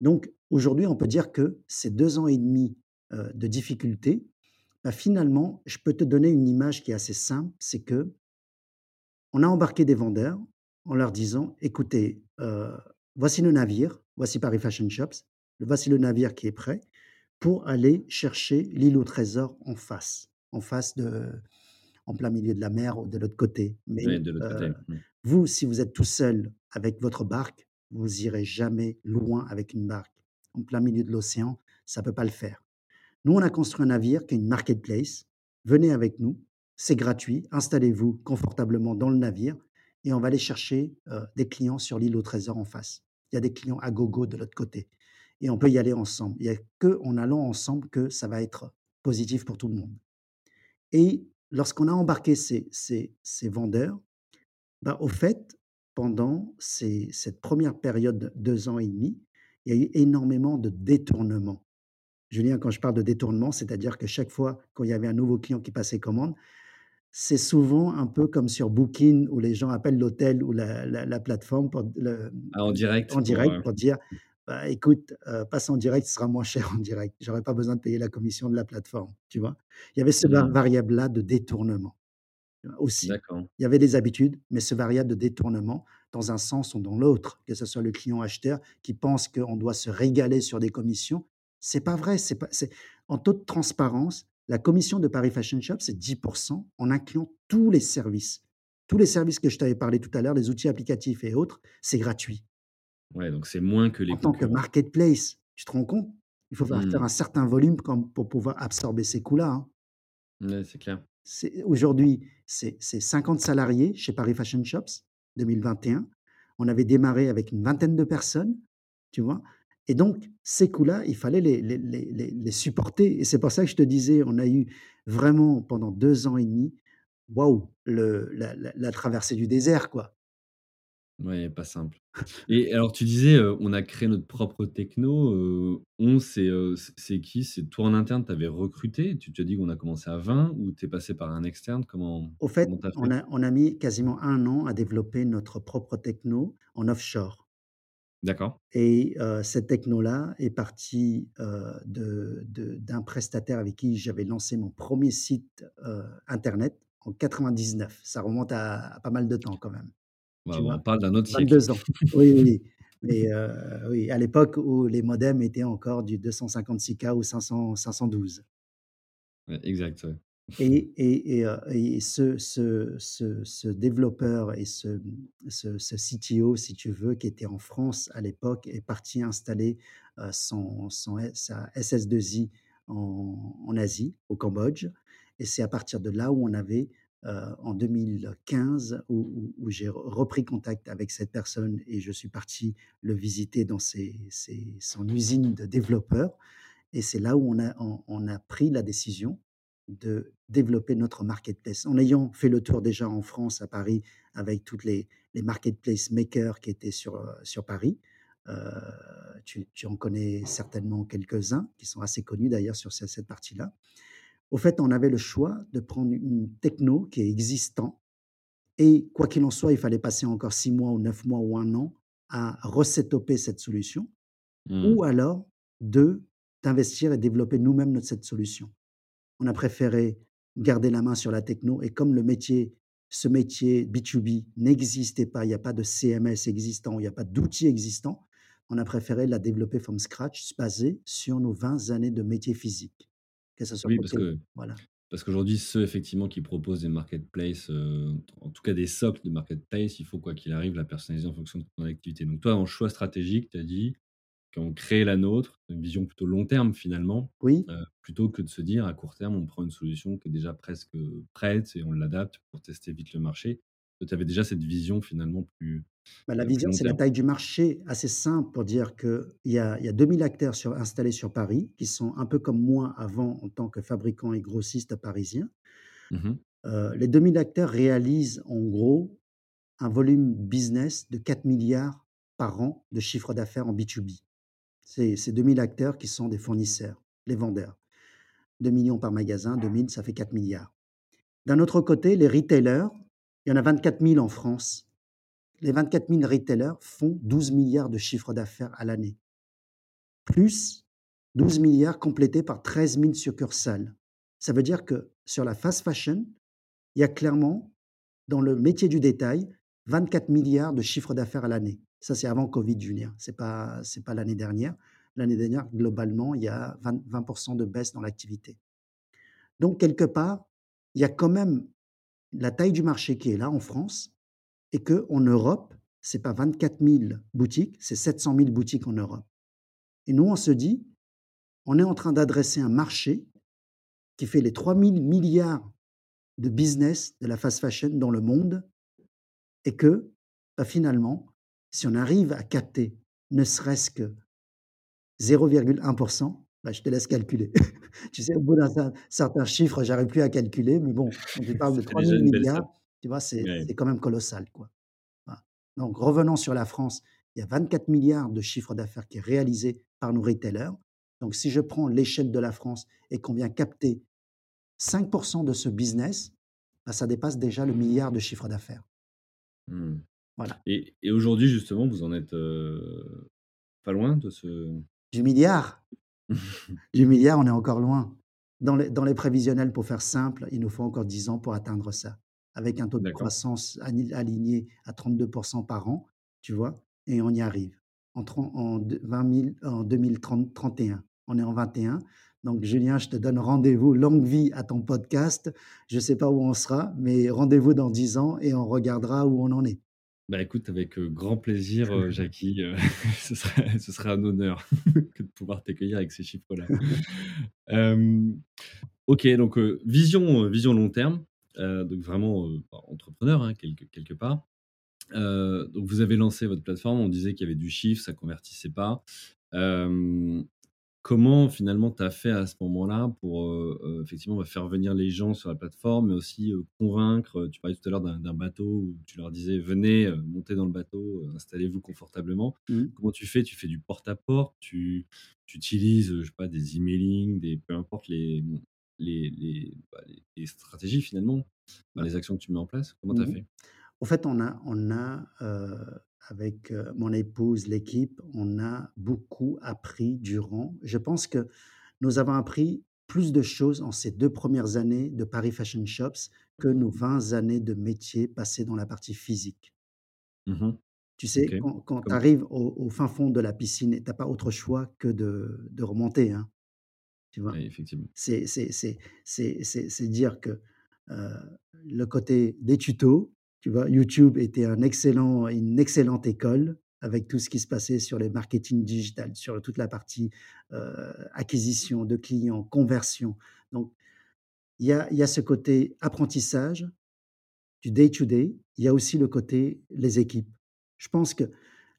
Donc aujourd'hui, on peut dire que ces 2 ans et demi, de difficultés, bah, finalement, je peux te donner une image qui est assez simple, c'est que on a embarqué des vendeurs en leur disant: «Écoutez, voici le navire, voici Paris Fashion Shops, voici le navire qui est prêt pour aller chercher l'île au trésor en face, en face de en plein milieu de la mer ou de l'autre côté. Mais, Oui, de l'autre heu, côté. Mmh. vous, si vous êtes tout seul avec votre barque, vous irez jamais loin avec une barque. En plein milieu de l'océan, ça peut pas le faire. Nous, on a construit un navire qui est une marketplace. Venez avec nous, c'est gratuit. Installez-vous confortablement dans le navire et on va aller chercher, heu, des clients sur l'île au trésor en face. Il y a des clients à gogo de l'autre côté et on peut y aller ensemble. Il y a qu'en allant ensemble que ça va être positif pour tout le monde et lorsqu'on a embarqué ces ces ces vendeurs, bah, au fait, pendant ces cette première période de 2 ans et demi, il y a eu énormément de détournements. Julien, quand je parle de détournement, c'est-à-dire que chaque fois quand il y avait un nouveau client qui passait commande, c'est souvent un peu comme sur Booking où les gens appellent l'hôtel ou la la la plateforme pour le Ah, en direct en pour, direct heu pour dire: «Bah, écoute, heu, passe en direct, ce sera moins cher en direct. J'aurais pas besoin de payer la commission de la plateforme», tu vois? Il y avait ce mmh, variable-là de détournement, aussi. Il y avait des habitudes, mais ce variable de détournement dans un sens ou dans l'autre, que ce soit le client acheteur qui pense qu'on doit se régaler sur des commissions, c'est pas vrai, c'est pas c'est en toute transparence, la commission de Paris Fashion Shop, c'est 10% en incluant tous les services. Tous les services que je t'avais parlé tout à l'heure, les outils applicatifs et autres, c'est gratuit. Ouais, donc c'est moins que les En tant que marketplace, tu te rends compte? Il faut faire faire Mmh. un certain volume pour pouvoir absorber ces coûts-là, hein. Ouais, c'est clair. Aujourd'hui, c'est c'est 50 salariés chez Paris Fashion Shops, 2021. On avait démarré avec une vingtaine de personnes, tu vois? Et donc ces coûts-là, il fallait les les les supporter et c'est pour ça que je te disais, on a eu vraiment pendant 2 ans et demi, waouh, la traversée du désert, quoi. Ouais, pas simple. Et alors tu disais, heu, on a créé notre propre techno, heu, on c'est, heu, c'est c'est qui? C'est toi en interne, tu avais recruté? Tu tu as dit qu'on a commencé à 20 ou tu es passé par un externe? Comment Au fait, comment tu as on fait? a on a mis quasiment un an à développer notre propre techno en offshore D'accord. et heu, cette techno-là est partie, heu, de de d'un prestataire avec qui j'avais lancé mon premier site, heu, internet en 99. Ça remonte à à pas mal de temps quand même, Bah, on parle d'un autre siècle. 22 ans. Oui, oui, mais heu, oui, à l'époque où les modems étaient encore du 256K ou 500 512. Ouais, exact, ouais. Et et et heu et ce ce ce ce développeur et ce, ce ce CTO, si tu veux, qui était en France à l'époque, est parti installer, heu, son son sa SS2I en en Asie, au Cambodge et c'est à partir de là où on avait, en 2015 où où j'ai re repris contact avec cette personne et je suis parti le visiter dans son usine de développeur et c'est là où on a pris la décision de développer notre marketplace. En ayant fait le tour déjà en France, à Paris, avec toutes les marketplace makers qui étaient sur, sur Paris. Heu, tu en connais certainement quelques-uns qui sont assez connus d'ailleurs sur ce cette partie-là. Au fait, on avait le choix de prendre une techno qui est existant et quoi qu'il en soit, il fallait passer encore 6 mois ou 9 mois ou un an à resetuper cette solution Mmh. ou alors de d'investir et développer nous-mêmes cette solution. On a préféré garder la main sur la techno et comme le métier ce métier B2B n'existait pas, il y a pas de CMS existant, il y a pas d'outils existants, on a préféré la développer from scratch, basé sur nos 20 années de métier physique. Que ce soit Oui, parce côté que voilà. parce qu'aujourd'hui, ceux effectivement qui proposent des marketplaces, en tout cas des socles de marketplace, il faut quoi qu'il arrive la personnaliser en fonction de ton activité. Donc toi, en choix stratégique, tu as dit qu'on crée la nôtre, une vision plutôt long terme finalement, Oui, plutôt que de se dire à court terme, on prend une solution qui est déjà presque, prête et on l'adapte pour tester vite le marché. Tu avais déjà cette vision finalement plus, bah, la vision, c'est la taille du marché, assez simple pour dire qu'il y a y a 2 000 acteurs sur installés sur Paris, qui sont un peu comme moi avant en tant que fabricant et grossiste parisien. Mmh Heu, les 2 000 acteurs réalisent en gros un volume business de 4 milliards par an de chiffre d'affaires en B2B. C'est c'est 2 000 acteurs qui sont des fournisseurs, les vendeurs. 2 000 000 par magasin, 2 000, ça fait 4 milliards. D'un autre côté, les retailers, il y en a 24 000 en France. Les 24 000 retailers font 12 milliards de chiffre d'affaires à l'année, plus 12 milliards complétés par 13 000 succursales. Ça veut dire que sur la fast fashion, il y a clairement dans le métier du détail, 24 milliards de chiffre d'affaires à l'année. Ça, c'est avant Covid, Julien. C'est pas, c'est pas l'année dernière. L'année dernière, globalement, il y a 20, 20% de baisse dans l'activité. Donc, quelque part, il y a quand même la taille du marché qui est là en France et qu'en Europe, c'est pas 24 000 boutiques, c'est 700 000 boutiques en Europe. Et nous, on se dit, on est en train d'adresser un marché qui fait les 3 000 milliards de business de la fast fashion dans le monde Et que, bah, finalement, si on arrive à capter ne serait-ce que 0,1 bah, je te laisse calculer. Tu sais, au bout d'un cer certain chiffre, j'arrive plus à calculer, mais bon, quand tu parles de Ça fait trois déjà mille une belle somme. milliards, tu vois, c'est Ouais. quand même colossal, quoi. Voilà. Donc revenons sur la France, il y a 24 milliards de chiffre d'affaires qui est réalisé par nos retailers. Donc si je prends l'échelle de la France et qu'on vient capter 5% de ce business, bah, ça dépasse déjà le milliard de chiffre d'affaires. Mmh. Voilà. Et et aujourd'hui justement, vous en êtes, heu, pas loin de ce Du milliard! Du milliard, on est encore loin. Dans les dans les prévisionnels, pour faire simple, il nous faut encore 10 ans pour atteindre ça, avec un taux de croissance aligné à 32% par an, tu vois? Et on y arrive. En en deux 20 000 en 2030 31. On est en 21. Donc Julien, je te donne rendez-vous, longue vie à ton podcast. Je ne sais pas où on sera, mais rendez-vous dans 10 ans et on regardera où on en est. Bah, écoute, avec, grand plaisir, Jackie, ce serait ce serait un honneur que de pouvoir t'accueillir avec ces chiffres-là. OK, donc, vision, vision long terme, donc vraiment, bah, entrepreneur, hein, quelque quelque part. Donc vous avez lancé votre plateforme, on disait qu'il y avait du chiffre, ça convertissait pas. Comment finalement tu as fait à ce moment-là pour, heu heu, effectivement, bah, faire venir les gens sur la plateforme, mais aussi, heu, convaincre, tu parlais tout à l'heure d'un bateau où tu leur disais: «Venez, montez dans le bateau, installez-vous confortablement». Mmh. Comment tu fais? Tu fais du porte-à-porte? Tu tu utilises, je sais pas, des emailing, des peu importe les, les les, bah, les stratégies finalement, Bah les actions que tu mets en place? Comment tu as mmh mh. fait? En fait, on a on a, avec, heu, mon épouse, l'équipe, on a beaucoup appris durant je pense que nous avons appris plus de choses en ces 2 premières années de Paris Fashion Shops que nos 20 années de métier passées dans la partie physique. Mmh mh. Tu sais, quand quand tu arrives au au fin fond de la piscine tu as pas autre choix que de de remonter, hein, tu vois? oui, effectivement. C'est dire que, heu, le côté des tutos, tu vois? YouTube était un excellent une excellente école avec tout ce qui se passait sur les marketing digital, sur toute la partie, heu, acquisition de clients, conversion. Donc il y a il y a ce côté apprentissage du day to day, il y a aussi le côté les équipes. Je pense que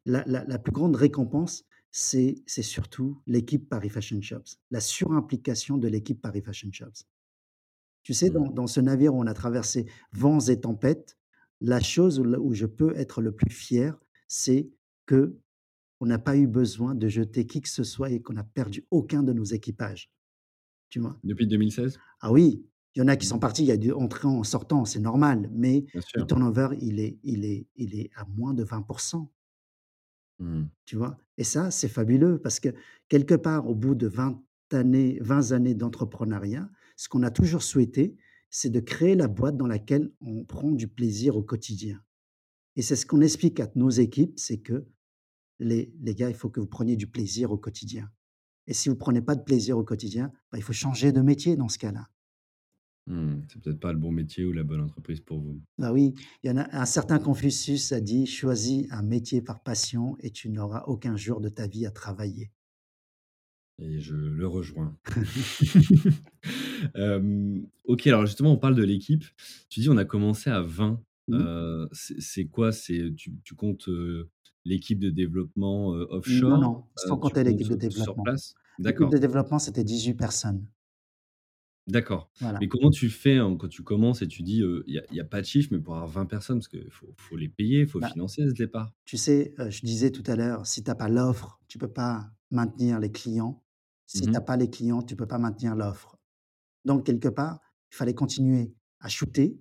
la la la plus grande récompense, c'est c'est surtout l'équipe Paris Fashion Shops, la surimplication de l'équipe Paris Fashion Shops. Tu sais, Mmh. dans dans ce navire où on a traversé vents et tempêtes, la chose où je peux être le plus fier, c'est qu'on n'a pas eu besoin de jeter qui que ce soit et qu'on n'a perdu aucun de nos équipages, tu vois? Depuis 2016? Ah oui, il y en a qui Mmh. sont partis, il y a du entrants, sortants, c'est normal, mais le turnover, il est il est il est à moins de 20 Mmh. tu vois? Et ça, c'est fabuleux parce que quelque part, au bout de 20 années 20 années d'entrepreneuriat, ce qu'on a toujours souhaité, c'est de créer la boîte dans laquelle on prend du plaisir au quotidien. Et c'est ce qu'on explique à nos équipes, c'est que les les gars, il faut que vous preniez du plaisir au quotidien. Et si vous prenez pas de plaisir au quotidien, bah, il faut changer de métier dans ce cas-là. Mmh. C'est peut-être pas le bon métier ou la bonne entreprise pour vous Bah oui, il y en a un certain Confucius a dit: «Choisis un métier par passion et tu n'auras aucun jour de ta vie à travailler». Et je le rejoins. Hem, OK, alors justement, on parle de l'équipe. Tu dis: «On a commencé à 20». Mmh. Heu, c'est quoi? Tu tu comptes, heu, l'équipe de développement, heu, Non, offshore? non, sans compter l'équipe de sur développement. place? L'équipe de développement, c'était 18 personnes. D'accord. Voilà. Mais comment tu fais, hein, quand tu commences et tu dis, «Il y a pas de chiffre», mais pour avoir 20 personnes, parce qu'il faut faut les payer, il faut Bah, financer ce départ? tu sais, je disais tout à l'heure, si tu as pas l'offre, tu peux pas maintenir les clients. Si Mmh tu as mh. pas les clients, tu peux pas maintenir l'offre. Donc quelque part, il fallait continuer à shooter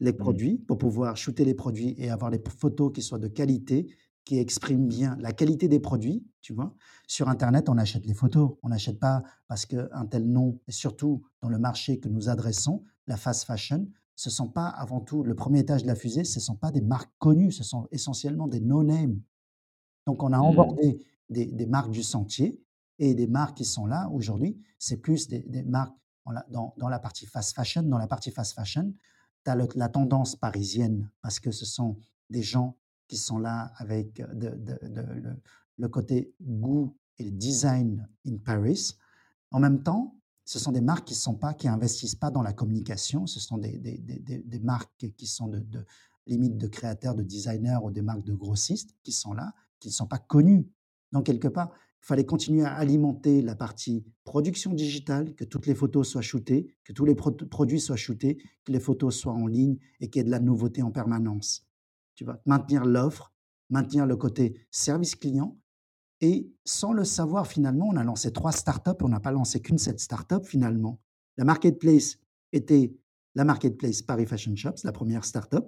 les Mmh. produits pour pouvoir shooter les produits et avoir les photos qui soient de qualité, qui expriment bien la qualité des produits, tu vois? Sur internet, on achète les photos, on n'achète pas parce qu'un tel nom et surtout dans le marché que nous adressons, la fast fashion, ce sont pas avant tout le premier étage de la fusée, ce sont pas des marques connues, ce sont essentiellement des no name. Donc on a Mmh. embordé des des marques du sentier et des marques qui sont là aujourd'hui, c'est plus des marques dans la partie fast fashion. Dans la partie fast fashion, tu as la tendance parisienne parce que ce sont des gens qui sont là avec de le côté goût et le design in Paris. En même temps, ce sont des marques qui sont pas qui investissent pas dans la communication. Ce sont des marques qui sont de limite de créateurs, de designers ou des marques de grossistes qui sont là, qui ne sont pas connus. Donc quelque part, fallait continuer à alimenter la partie production digitale, que toutes les photos soient shootées, que tous les pro produits soient shootés, que les photos soient en ligne et qu'il y ait de la nouveauté en permanence. Tu vois? Maintenir l'offre, maintenir le côté service client et sans le savoir, finalement, on a lancé 3 startups, on n'a pas lancé qu'une seule startup finalement. La marketplace était la marketplace Paris Fashion Shops, la première startup.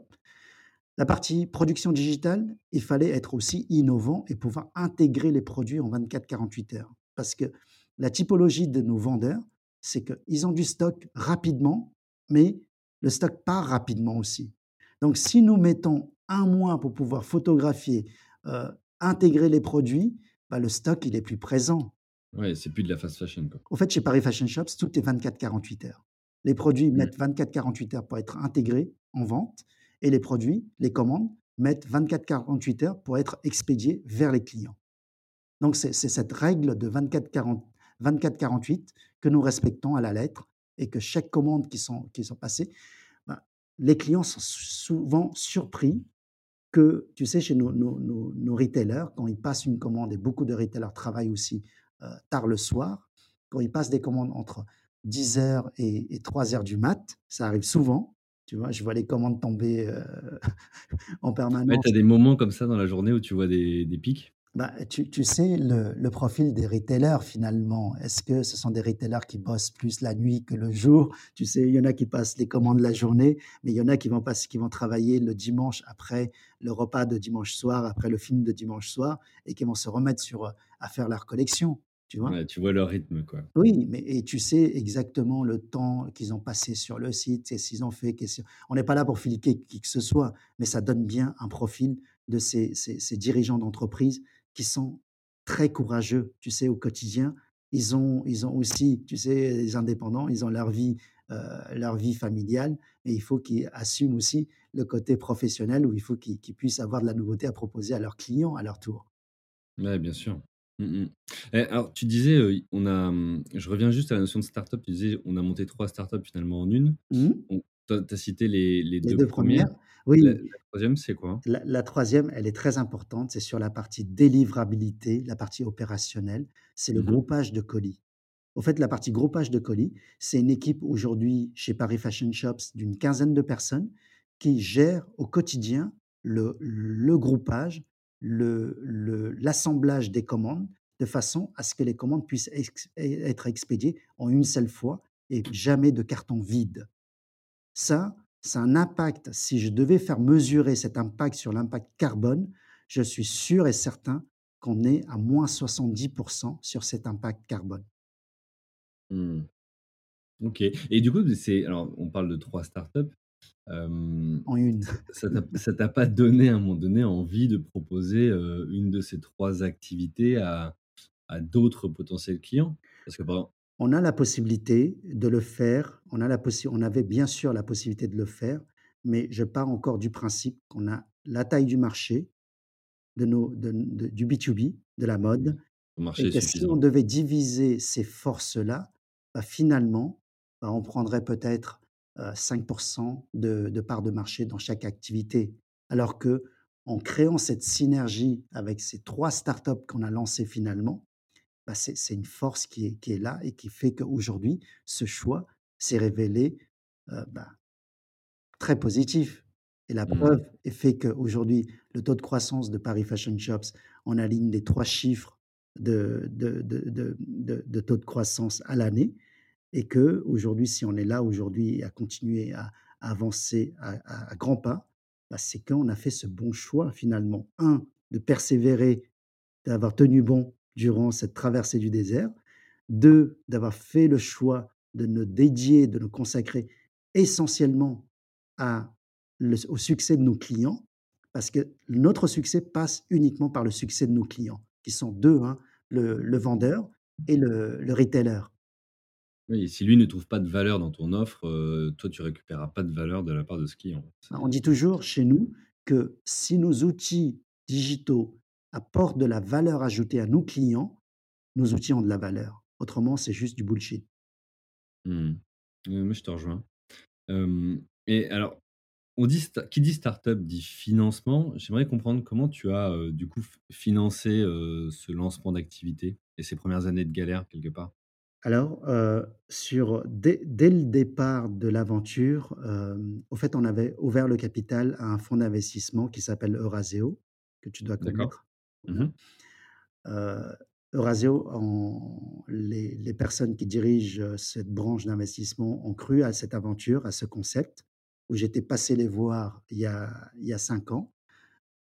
La partie production digitale, il fallait être aussi innovant et pouvoir intégrer les produits en 24-48 heures. Parce que la typologie de nos vendeurs, c'est qu'ils ont du stock rapidement, mais le stock part rapidement aussi. Donc si nous mettons un mois pour pouvoir photographier, heu, intégrer les produits, bah, le stock, il est plus présent. Ouais, c'est plus de la fast fashion, quoi. Au fait, chez Paris Fashion Shops, tout est 24-48 heures. Les produits Mmh. mettent 24-48 heures pour être intégrés en vente et les produits, les commandes, mettent 24-48 heures pour être expédiés vers les clients. Donc c'est cette règle de 24-40 24-48 que nous respectons à la lettre et que chaque commande qui sont qui sont passées, bah, les clients sont souvent surpris que, tu sais, chez nos nos nos retailers, quand ils passent une commande et beaucoup de retailers travaillent aussi, heu, tard le soir, quand ils passent des commandes entre 10:00 et et 3:00 du mat, ça arrive souvent, tu vois? Je vois les commandes tomber, heu, en Ouais, tu permanence. as des moments comme ça dans la journée où tu vois des des pics? Bah, tu tu sais le le profil des retailers finalement. Est-ce que ce sont des retailers qui bossent plus la nuit que le jour? Tu sais, il y en a qui passent les commandes la journée, mais il y en a qui vont passer qui vont travailler le dimanche après le repas de dimanche soir, après le film de dimanche soir et qui vont se remettre sur, heu, à faire leur collection, tu vois? Ouais, tu vois leur rythme, quoi. Oui, mais et tu sais exactement le temps qu'ils ont passé sur le site, qu'est-ce qu'ils ont fait, on n'est pas là pour fliquer qui que ce soit, mais ça donne bien un profil de ces ces ces dirigeants d'entreprise qui sont très courageux, tu sais, au quotidien. Ils ont ils ont aussi, tu sais, les indépendants, ils ont leur vie, heu, leur vie familiale et il faut qu'ils assument aussi le côté professionnel où il faut qu'ils puissent avoir de la nouveauté à proposer à leurs clients à leur tour. Ouais, bien sûr. Mmh mh. Et alors tu disais, on a, mmh, je reviens juste à la notion de start-up, tu disais: «On a monté 3 start-up finalement en 1». Mmh. Tu as cité les les Les 2 2 premières. oui. la 3e, c'est quoi? La la 3e, elle est très importante, c'est sur la partie délivrabilité, la partie opérationnelle, c'est le Mmh groupage de colis. Au fait, la partie groupage de colis, c'est une équipe aujourd'hui chez Paris Fashion Shops d'une quinzaine de personnes qui gèrent au quotidien le le groupage, l'assemblage des commandes de façon à ce que les commandes puissent é être expédiées en une seule fois et jamais de carton vide. Ça, a un impact, si je devais faire mesurer cet impact sur l'impact carbone, je suis sûr et certain qu'on est à -70 % sur cet impact carbone. Mmh. OK et du coup, c'est alors on parle de 3 start-up, En 1. ça t'a pas donné à un moment donné envie de proposer, une de ces 3 activités à à d'autres potentiels clients? Parce que On a la possibilité de le faire, on a la possi on avait bien sûr la possibilité de le faire, mais je pars encore du principe qu'on a la taille du marché, de nos de du B2B, de la mode Le et marché est que si on devait diviser ces forces-là, bah, finalement, bah, on prendrait peut-être, 5 % de de part de marché dans chaque activité. Alors qu'en créant cette synergie avec ces 3 start-up qu'on a lancées finalement, bah, c'est c'est une force qui est qui est là et qui fait qu'aujourd'hui, ce choix s'est révélé, heu, bah très positif et la Mmh. preuve est fait qu'aujourd'hui, le taux de croissance de Paris Fashion Shops, on aligne les 3 chiffres de de de de de de taux de croissance à l'année et qu'aujourd'hui, si on est là aujourd'hui à continuer à avancer à grands pas, bah, c'est qu'on a fait ce bon choix finalement. 1 de persévérer, d'avoir tenu bon durant cette traversée du désert. 2 d'avoir fait le choix de nous dédier, de nous consacrer essentiellement au succès de nos clients, parce que notre succès passe uniquement par le succès de nos clients, qui sont 2, hein, le vendeur et le retailer. Oui, si lui ne trouve pas de valeur dans ton offre, heu, toi tu récupéreras pas de valeur de la part de ce client. Bah, on C'est dit toujours chez nous que si nos outils digitaux apportent de la valeur ajoutée à nos clients, nos outils ont de la valeur. Autrement, c'est juste du bullshit. Mmh moi je te rejoins. Hem et alors, on dit sta qui dit start-up dit financement. J'aimerais comprendre comment tu as, heu, du coup f financé, heu, ce lancement d'activité et ces 1res années de galère quelque part? Alors, heu, sur dès dès le départ de l'aventure, hem, au fait, on avait ouvert le capital à un fonds d'investissement qui s'appelle Eurazeo, que tu dois D'accord. connaître. Mmh Voilà. mh. Heu, Eurazeo en les les personnes qui dirigent cette branche d'investissement ont cru à cette aventure, à ce concept, où j'étais passé les voir il y a il y a 5 ans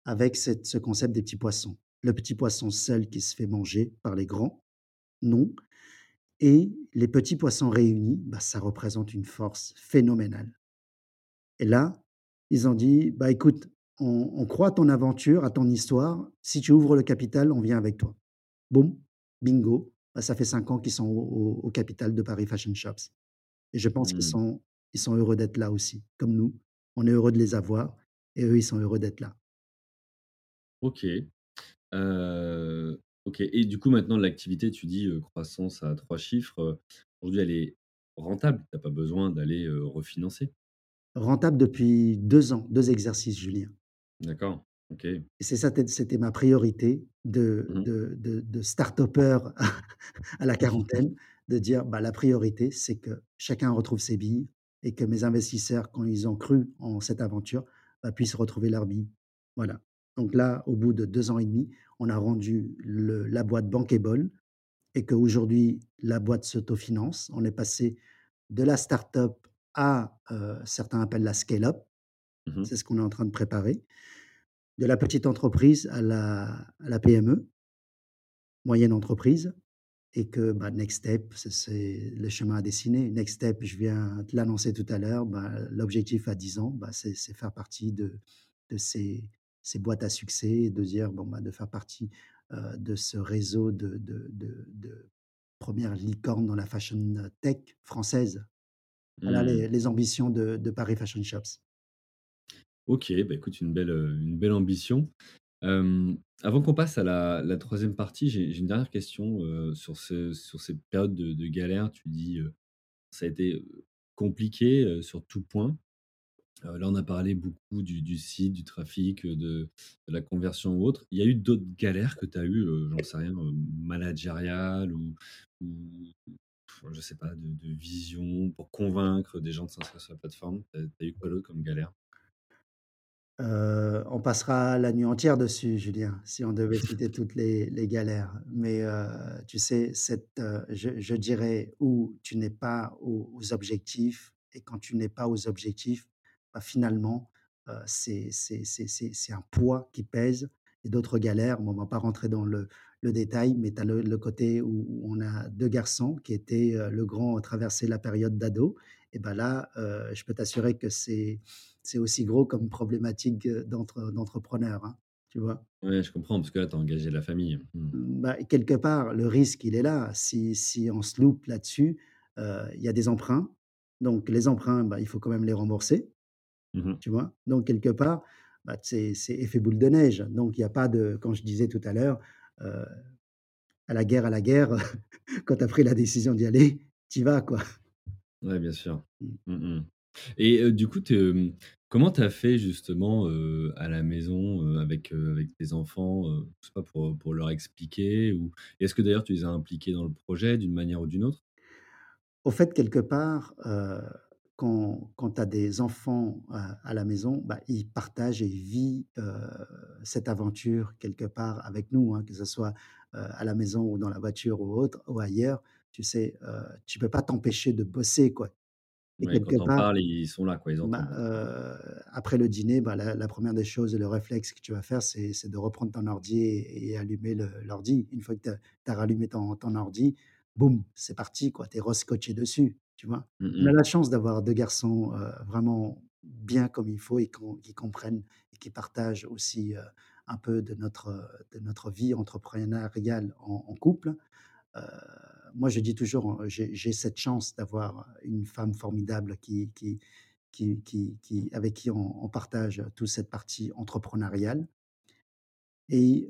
avec cette ce concept des petits poissons. Le petit poisson seul qui se fait manger par les grands? Non et les petits poissons réunis, bah, ça représente une force phénoménale. Et là, ils ont dit: «Bah, écoute, on on croit à ton aventure, à ton histoire. Si tu ouvres le capital, on vient avec toi». Boum, bingo, bah, ça fait 5 ans qu'ils sont au au au capital de Paris Fashion Shops et je pense qu'ils Mmh. sont ils sont heureux d'être là aussi, comme nous. On est heureux de les avoir et eux, ils sont heureux d'être là. OK. Heu, OK et du coup maintenant l'activité tu dis, heu, croissance à 3 chiffres, heu, aujourd'hui elle est rentable? Tu as pas besoin d'aller, heu, refinancer? Rentable depuis 2 ans, 2 exercices, Julien. D'accord. OK. Et c'est ça, c'était ma priorité de Mmh mh. de de de start-upper à la quarantaine, de dire: «Bah, la priorité, c'est que chacun retrouve ses billes et que mes investisseurs, quand ils ont cru en cette aventure, bah, puissent retrouver leurs billes». Voilà. Donc là, au bout de 2 ans et demi, on a rendu le la boîte bankable et qu'aujourd'hui, la boîte s'autofinance. On est passé de la start-up à, heu, certains appellent la scale-up. Mmh mh. C'est ce qu'on est en train de préparer. De la petite entreprise à la à la PME moyenne entreprise et que, bah, next step, c'est le chemin à dessiner. Next step, je viens de l'annoncer tout à l'heure, bah, l'objectif à 10 ans, bah, c'est c'est faire partie de de ces ces boîtes à succès de dire, bon, bah, de faire partie, de ce réseau de de de de 1 licorne dans la fashion tech française? Voilà Mmh. les les ambitions de de Paris Fashion Shops. OK, bah, écoute, une belle, une belle ambition. Avant qu'on passe à la la 3e partie, j'ai une dernière question, sur ce sur cette période de de galère. Tu dis, ça a été, compliqué, sur tout point. Heu, là, on a parlé beaucoup du du site, du trafic, heu, de de la conversion ou autre. Il y a eu d'autres galères que tu as eues, heu, j'en sais rien, heu, managériales ou ou je sais pas, de de vision pour convaincre des gens de s'inscrire sur la plateforme? Tu as eu quoi d'autre comme galère? On passera la nuit entière dessus, Julien, si on devait citer toutes les les galères. Mais, tu sais, cette, je je dirais où tu n'es pas aux aux objectifs et quand tu n'es pas aux objectifs, bah, finalement, heu, c'est un poids qui pèse et d'autres galères, bon, on va pas rentrer dans le le détail, mais tu as le le côté où on a 2 garçons qui étaient, heu, le grand traversait la période d'ado et bah, là, heu, je peux t'assurer que c'est aussi gros comme problématique, d'entrepreneur, hein, tu vois? Ouais, je comprends, parce que là, tu as engagé la famille. Mmh. Mmh, bah, quelque part, le risque, il est là. Si si on se loupe là-dessus, il y a des emprunts. Donc les emprunts, bah, il faut quand même les rembourser, Mmh mh. tu vois? Donc quelque part, bah, c'est effet boule de neige. Donc il y a pas de quand je disais tout à l'heure, heu, à la guerre à la guerre, quand tu as pris la décision d'y aller, tu y vas, quoi. Ouais, bien sûr. Mmh. Mmh mh. Et heu, du coup, comment tu as fait justement, à la maison, avec, avec tes enfants, je sais pas, pour, pour leur expliquer ou est-ce que d'ailleurs tu les as impliqués dans le projet d'une manière ou d'une autre? Au fait, quelque part, heu, quand quand tu as des enfants à à la maison, bah, ils partagent et ils vivent, heu, cette aventure quelque part avec nous, hein, que ce soit, heu, à la maison ou dans la voiture ou autre ou ailleurs. Tu sais, heu, tu peux pas t'empêcher de bosser, quoi et Ouais, quelque part, ils sont là, quoi, ils bah, entendent. heu, après le dîner, bah, la la 1re des choses et le réflexe que tu vas faire, c'est c'est de reprendre ton ordi et et allumer le l'ordi. Une fois que tu as tu as rallumé ton ton ordi, boum, c'est parti, quoi, tu es re-scotché dessus, tu vois? Mmh On a la chance d'avoir 2 garçons, vraiment bien comme il faut et qui comprennent et qui partagent aussi, un peu de notre, heu, de notre vie entrepreneuriale en en couple. Moi, je dis toujours, heu, j'ai cette chance d'avoir une femme formidable qui qui qui qui qui avec qui on on partage toute cette partie entrepreneuriale et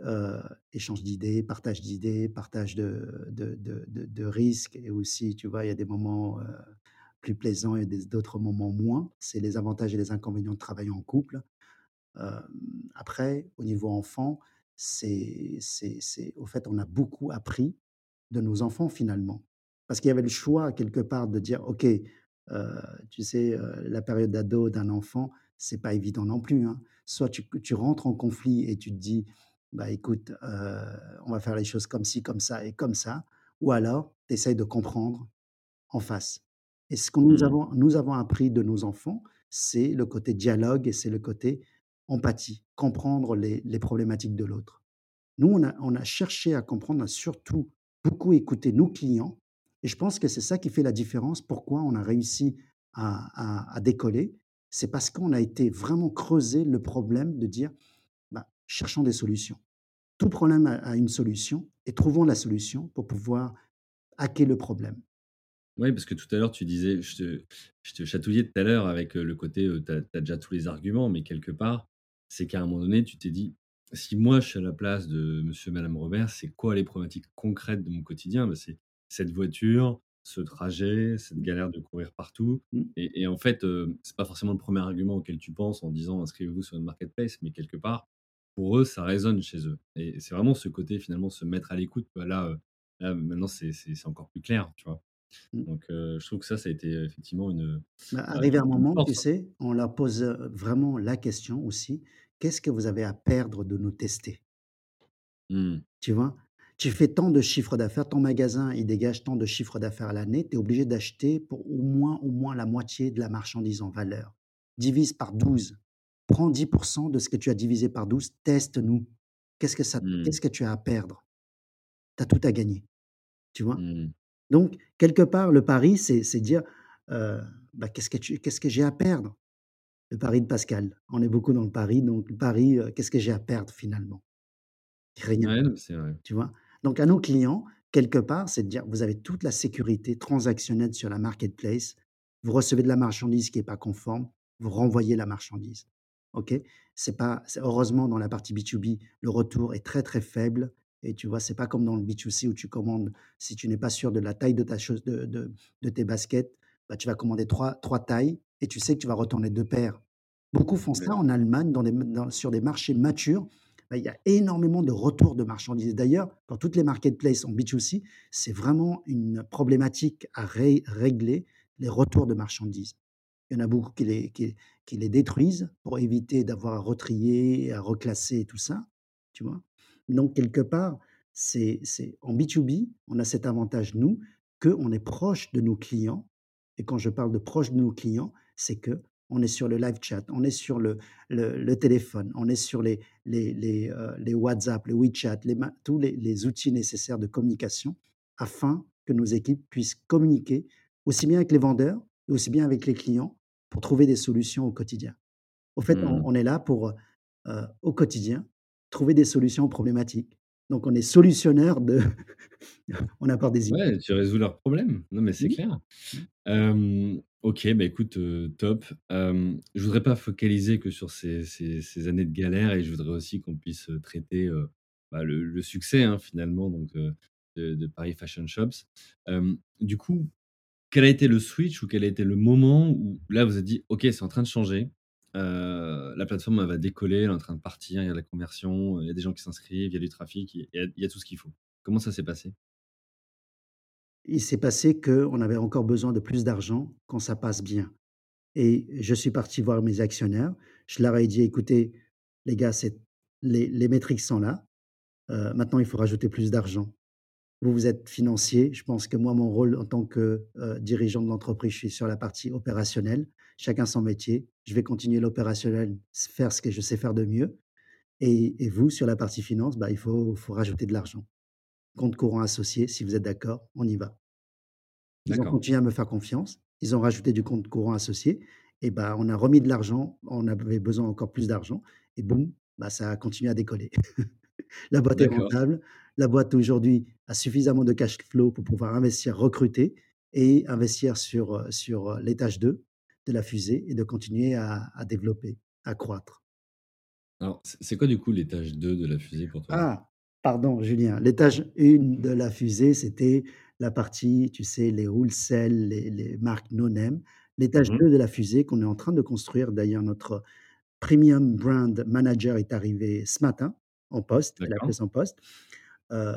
échange d'idées, partage d'idées, partage de risques et aussi, tu vois, il y a des moments, plus plaisants et d'autres moments moins. C'est les avantages et les inconvénients de travailler en couple. Après, au niveau enfant, c'est au fait, on a beaucoup appris de nos enfants, finalement. Parce qu'il y avait le choix quelque part de dire: «OK, tu sais, la période d'ado d'un enfant, c'est pas évident non plus, hein». Soit tu tu rentres en conflit et tu te dis: «Bah, écoute, heu, on va faire les choses comme ci, comme ça et comme ça» ou alors tu essayes de comprendre en face et ce que nous Mmh. avons nous avons appris de nos enfants, c'est le côté dialogue et c'est le côté empathie, comprendre les les problématiques de l'autre. Nous, on a on a cherché à comprendre, on a surtout beaucoup écouté nos clients et je pense que c'est ça qui fait la différence. Pourquoi on a réussi à à à décoller? C'est parce qu'on a été vraiment creuser le problème de dire: «Bah, cherchons des solutions. Tout problème a une solution et trouvons la solution pour pouvoir hacker le problème». Ouais, parce que tout à l'heure, tu disais je te je te chatouillais tout à l'heure avec, heu, le côté, heu, tu as déjà tous les arguments, mais quelque part, c'est qu'à un moment donné, tu t'es dit: «Si moi, je suis à la place de monsieur madame Robert, c'est quoi les problématiques concrètes de mon quotidien?» bah, c'est cette voiture, ce trajet, cette galère de courir partout Mmh. et et en fait, heu, c'est pas forcément le 1er argument auquel tu penses en disant: «Inscrivez-vous sur une marketplace», mais quelque part pour eux, ça résonne chez eux et c'est vraiment ce côté finalement se mettre à l'écoute, bah, là, heu, là maintenant c'est encore plus clair, tu vois? Mmh. Donc heu, je trouve que ça, ça a été effectivement une, Bah, arrivé un moment, tu sais, on leur pose, vraiment la question aussi: «Qu'est-ce que vous avez à perdre de nous tester?» Mmh. Tu vois? Tu fais tant de chiffre d'affaires, ton magasin, il dégage tant de chiffre d'affaires à l'année, tu es obligé d'acheter pour au moins au moins la moitié de la marchandise en valeur. Divise par 12, prends 10% de ce que tu as divisé par 12, teste-nous. Qu'est-ce que ça Mmh. qu'est-ce que tu as à perdre? Tu as tout à gagner, tu vois? Mmh. Donc quelque part, le pari, c'est c'est dire, bah, qu'est-ce que tu qu'est-ce que j'ai à perdre? Le pari de Pascal. On est beaucoup dans le pari, donc le pari, qu'est-ce que j'ai à perdre finalement? Rien. Ouais, non, mais c'est vrai. Tu vois? Donc à nos clients, quelque part, c'est de dire: «Vous avez toute la sécurité transactionnelle sur la marketplace. Vous recevez de la marchandise qui est pas conforme, vous renvoyez la marchandise». OK? C'est pas heureusement dans la partie B2B, le retour est très, très faible et tu vois, c'est pas comme dans le B2C où tu commandes, si tu n'es pas sûr de la taille de ta chose de de de tes baskets, bah, tu vas commander trois trois tailles et tu sais que tu vas retourner 2 paires. Beaucoup font ça en Allemagne dans des dans sur des marchés matures bah, il y a énormément de retours de marchandises. D'ailleurs, dans toutes les marketplaces en B2C, c'est vraiment une problématique à ré régler, les retours de marchandises. Il y en a beaucoup qui les détruisent pour éviter d'avoir à retrier, à reclasser tout ça, tu vois? Donc quelque part, c'est en B2B, on a cet avantage nous, qu'on est proche de nos clients et quand je parle de proche de nos clients, c'est qu'on est sur le live chat, on est sur le téléphone, on est sur les les WhatsApp, les WeChat, tous les outils nécessaires de communication afin que nos équipes puissent communiquer aussi bien avec les vendeurs et aussi bien avec les clients pour trouver des solutions au quotidien. Au fait, on Mmh. on est là pour, au quotidien, trouver des solutions aux problématiques. Donc on est solutionneur de on apporte des idées. Ouais, tu résous leurs problèmes. Non, mais c'est clair. mmh. OK, bah, écoute, top. Hem, je voudrais pas focaliser que sur ces ces ces années de galère et je voudrais aussi qu'on puisse, traiter, bah, le le succès, hein, finalement donc de de Paris Fashion Shops. Du coup, quel a été le switch ou quel a été le moment où là, vous êtes dit: «OK, c'est en train de changer, heu, la plateforme, va décoller, elle est en train de partir, il y a la conversion, il y a des gens qui s'inscrivent, il y a du trafic, il y a il y a tout ce qu'il faut». Comment ça s'est passé? Il s'est passé qu'on avait encore besoin de plus d'argent quand ça passe bien et je suis parti voir mes actionnaires. Je leur ai dit: «Écoutez, les gars, les les métriques sont là, heu, maintenant il faut rajouter plus d'argent. Vous, vous êtes financiers, je pense que moi, mon rôle en tant que, heu, dirigeant de l'entreprise, je suis sur la partie opérationnelle. Chacun son métier. Je vais continuer l'opérationnel, faire ce que je sais faire de mieux et et vous, sur la partie finance, bah, il faut faut rajouter de l'argent. Compte courant associé, si vous êtes d'accord, on y va». Ils ont continué à me faire confiance. Ils ont rajouté du compte courant associé et bah, on a remis de l'argent. On avait besoin encore plus d'argent et boum, bah, ça a continué à décoller. La boîte est rentable. La boîte aujourd'hui a suffisamment de cash flow pour pouvoir investir, recruter et investir sur, heu, sur, heu, l'étage 2 de la fusée et de continuer à à développer, à croître. Alors, c'est quoi du coup l'étage 2 de la fusée pour toi? Ah! Pardon Julien, l'étage 1 de la fusée, c'était la partie, tu sais, les wholesale, les les marques no name. L'étage Mmh 2 de la fusée qu'on est en train de construire, d'ailleurs notre premium brand manager est arrivé ce matin en poste, elle a D'accord, fait son poste. Heu,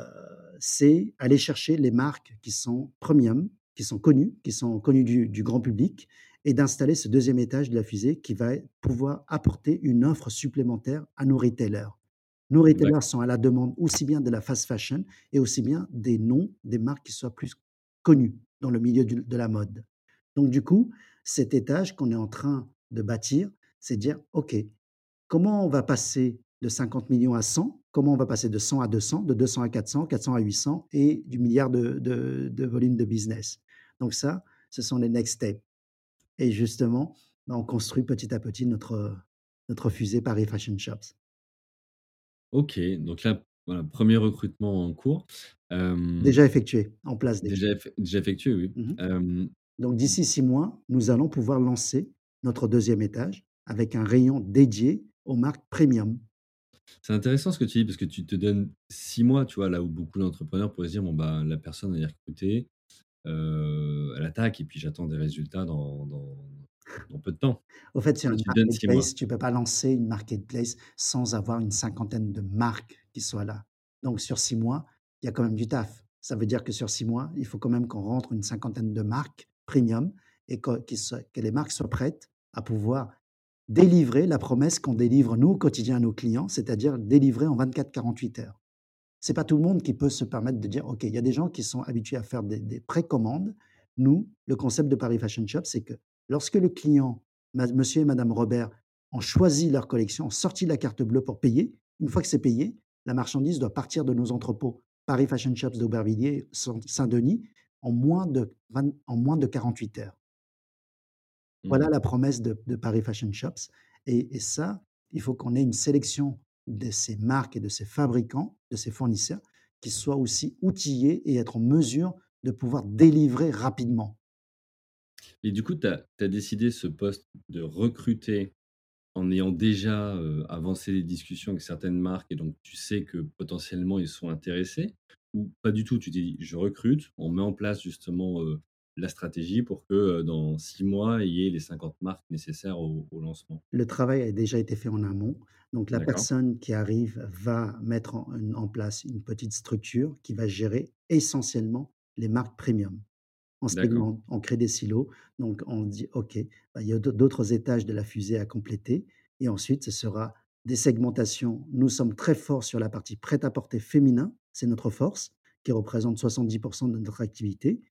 c'est aller chercher les marques qui sont premium, qui sont connues, qui sont connues du du grand public et d'installer ce deuxième étage de la fusée qui va pouvoir apporter une offre supplémentaire à nos retailers. Nos retailers sont à la demande aussi bien de la fast fashion et aussi bien des noms, des marques qui soient plus connues dans le milieu du de la mode. Donc du coup, cet étage qu'on est en train de bâtir, c'est dire: «OK, comment on va passer de 50 millions à 100? Comment on va passer de 100 à 200, de 200 à 400, 400 à 800 et du milliard de de de volume de business?» donc ça, ce sont les next steps et justement, bah, on construit petit à petit notre, notre fusée Paris Fashion Shops. OK, donc là, voilà, 1 recrutement en cours. Hem, Déjà effectué, en place déjà. déjà effe déjà effectué, oui. Mmh Hem, Donc d'ici 6 mois, nous allons pouvoir lancer notre deuxième étage avec un rayon dédié aux marques premium. C'est intéressant ce que tu dis parce que tu te donnes 6 mois, tu vois? Là où beaucoup d'entrepreneurs pourraient se dire: «Bon, bah, la personne elle est recrutée, heu, elle attaque et puis j'attends des résultats dans dans Dans peu de temps. Au fait, sur une tu te donnes 6 mois. marketplace, tu peux pas lancer une marketplace sans avoir une cinquantaine de marques qui soient là. Donc sur 6 mois, il y a quand même du taf. Ça veut dire que sur 6 mois, il faut quand même qu'on rentre une cinquantaine de marques premium et que les marques soient prêtes à pouvoir délivrer la promesse qu'on délivre nous au quotidien à nos clients, c'est-à-dire délivrer en 24-48 heures. C'est pas tout le monde qui peut se permettre de dire: «OK», il y a des gens qui sont habitués à faire des des précommandes. Nous, le concept de Paris Fashion Shop, c'est que lorsque le client, monsieur et madame Robert, ont choisi leur collection, ont sorti la carte bleue pour payer, une fois que c'est payé, la marchandise doit partir de nos entrepôts Paris Fashion Shops d'Aubervilliers, Saint Saint-Denis, en moins de 20 en moins de 48 heures. Voilà Mmh. la promesse de de Paris Fashion Shops et et ça, il faut qu'on ait une sélection de ces marques et de ces fabricants, de ces fournisseurs, qui soient aussi outillés et être en mesure de pouvoir délivrer rapidement. Et du coup, tu as décidé ce poste de recruter en ayant déjà, avancé les discussions avec certaines marques et donc tu sais que potentiellement ils sont intéressés? Ou pas du tout? Tu t'es dit: «Je recrute», on met en place justement, la stratégie pour que, heu, dans 6 mois, il y ait les 50 marques nécessaires au au lancement? Le travail a déjà été fait en amont. Donc la personne qui arrive va mettre en en place une petite structure qui va gérer essentiellement les marques premium. On d'accord. segmente, on crée des silos, donc on dit: «OK, bah, il y a d'au d'autres étages de la fusée à compléter» et ensuite ce sera des segmentations. Nous sommes très forts sur la partie prêt-à-porter féminin, c'est notre force, qui représente 70% de notre activité.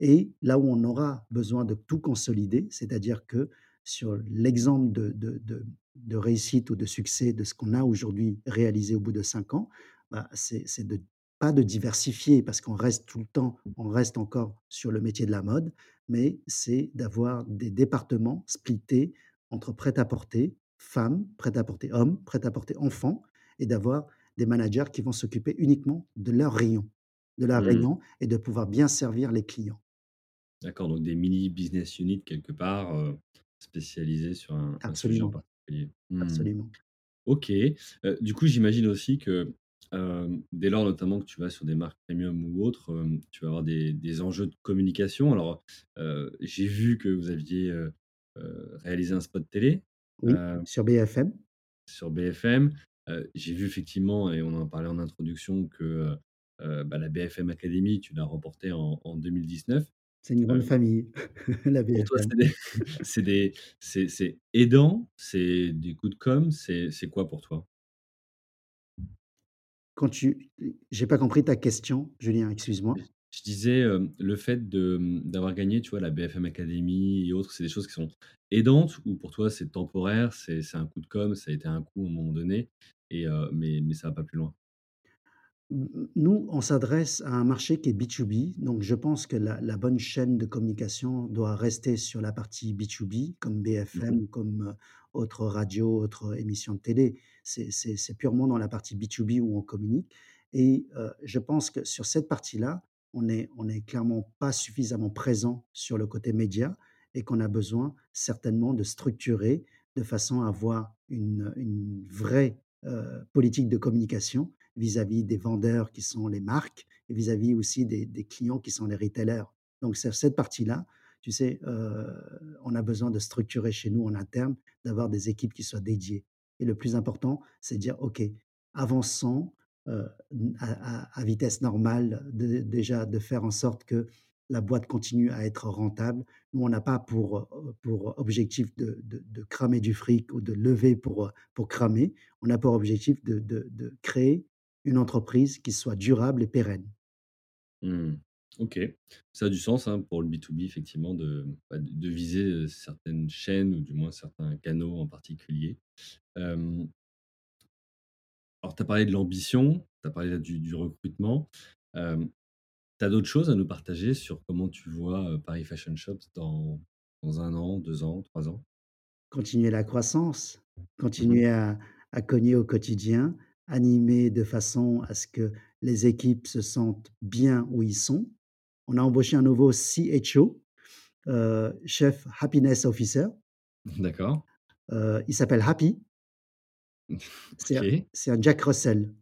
Et là où on aura besoin de tout consolider, c'est-à-dire que sur l'exemple de de de de réussite ou de succès de ce qu'on a aujourd'hui réalisé au bout de 5 ans, bah, c'est c'est de pas de diversifier parce qu'on reste tout le temps on reste encore sur le métier de la mode, mais c'est d'avoir des départements splittés entre prêt-à-porter femmes, prêt-à-porter hommes, prêt-à-porter enfants et d'avoir des managers qui vont s'occuper uniquement de leur rayon de leur Mmh. rayon et de pouvoir bien servir les clients. D'accord, donc des mini business units quelque part, heu, spécialisés sur un un sujet en particulier. Mmh. absolument. OK. Heu, du coup, j'imagine aussi que, dès lors notamment que tu vas sur des marques premium ou autres, tu vas avoir des des enjeux de communication. Alors, j'ai vu que vous aviez, réalisé un spot télé, Oui, heu, sur BFM, sur BFM. J'ai vu effectivement et on en parlait en introduction que, bah, la BFM Academy, tu l'as remportée en en 2019. C'est une grande famille, la pour toi, BFM. c'est des c'est des c'est aidant? C'est des coups de com'? C'est c'est quoi pour toi? Quand tu j'ai pas compris ta question, Julien, excuse-moi. Je disais, le fait de, d'avoir gagné, tu vois, la BFM Academy et autres, c'est des choses qui sont aidantes ou pour toi c'est temporaire, c'est c'est un coup de com', ça a été un coup à un moment donné et mais mais ça va pas plus loin? Nous, on s'adresse à un marché qui est B2B, donc je pense que la la bonne chaîne de communication doit rester sur la partie B2B comme BFM ou comme, heu, autres radios, autres émissions de télé. C'est c'est c'est purement dans la partie B2B où on communique et heu, je pense que sur cette partie-là, on est on est clairement pas suffisamment présent sur le côté média et qu'on a besoin certainement de structurer de façon à avoir une, une vraie, heu, politique de communication vis-à-vis des vendeurs qui sont les marques et vis-à-vis aussi des clients qui sont les retailers. Donc sur cette partie-là, tu sais, heu, on a besoin de structurer chez nous en interne, d'avoir des équipes qui soient dédiées et le plus important, c'est de dire: «OK, avançons, heu, n à vitesse normale, déjà de faire en sorte que la boîte continue à être rentable». Nous, on n'a pas pour, pour objectif de de de cramer du fric ou de lever pour, pour cramer. On a pour objectif de de créer une entreprise qui soit durable et pérenne. Mmh. OK. Ça a du sens, hein, pour le B2B effectivement de, bah, de viser, certaines chaînes ou du moins certains canaux en particulier. Alors tu as parlé de l'ambition, tu as parlé du du recrutement. Hem, tu as d'autres choses à nous partager sur comment tu vois, Paris Fashion Shops dans dans 1 an, 2 ans, 3 ans? Continuer la croissance, Mmh mh. continuer à à cogner au quotidien, animer de façon à ce que les équipes se sentent bien où ils sont. On a embauché un nouveau CHO, heu, Chief Happiness Officer, D'accord. heu, il s'appelle Happy, c'est un un Jack Russell.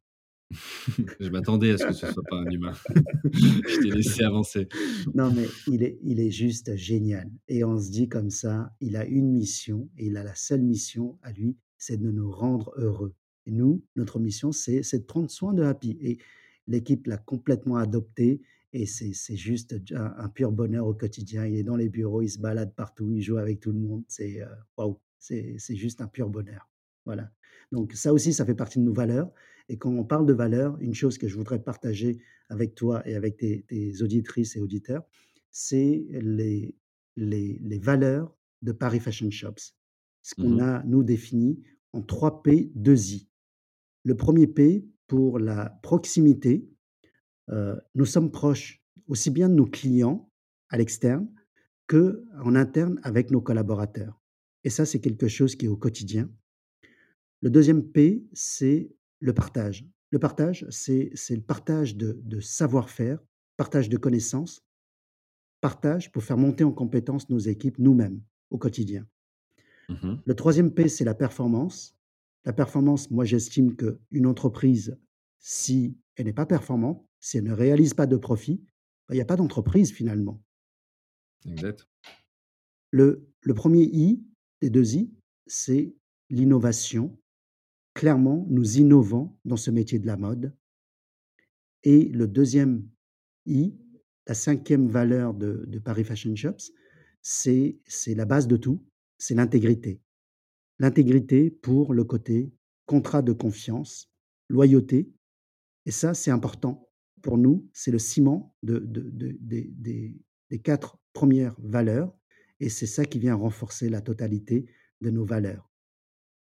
Je m'attendais à ce que ce soit pas un humain. Je t'ai laissé avancer. Non, mais il est il est juste génial et on se dit comme ça, il a une mission et il a la seule mission à lui, c'est de nous rendre heureux et nous, notre mission, c'est de prendre soin de Happy et l'équipe l'a complètement adopté et c'est juste un un pur bonheur au quotidien. Il est dans les bureaux, il se balade partout, il joue avec tout le monde. C'est, heu, waouh, c'est c'est juste un pur bonheur. Voilà. Donc ça aussi, ça fait partie de nos valeurs et quand on parle de valeurs, une chose que je voudrais partager avec toi et avec tes tes auditrices et auditeurs, c'est les les les valeurs de Paris Fashion Shops. Ce Mmh qu'on a, nous, défini en 3 P, 2 I. Le premier P pour la proximité, heu, nous sommes proches aussi bien de nos clients à l'externe qu'en interne avec nos collaborateurs et ça, c'est quelque chose qui est au quotidien. Le deuxième P, c'est le partage. Le partage, c'est le partage de de savoir-faire, partage de connaissances, partage pour faire monter en compétence nos équipes nous-mêmes, au quotidien. Mmh mh. Le troisième P, c'est la performance. La performance, moi, j'estime qu'une entreprise, si elle n'est pas performante, si elle ne réalise pas de profit, bah, il y a pas d'entreprise finalement. Exact. Le le 1er I, des 2 I, c'est l'innovation. Clairement, nous innovons dans ce métier de la mode et le 2e I, la 5e valeur de de Paris Fashion Shops, c'est la base de tout, c'est l'intégrité. L'intégrité pour le côté contrat de confiance, loyauté et ça, c'est important pour nous. C'est le ciment de de de des des 4 premières valeurs et c'est ça qui vient renforcer la totalité de nos valeurs.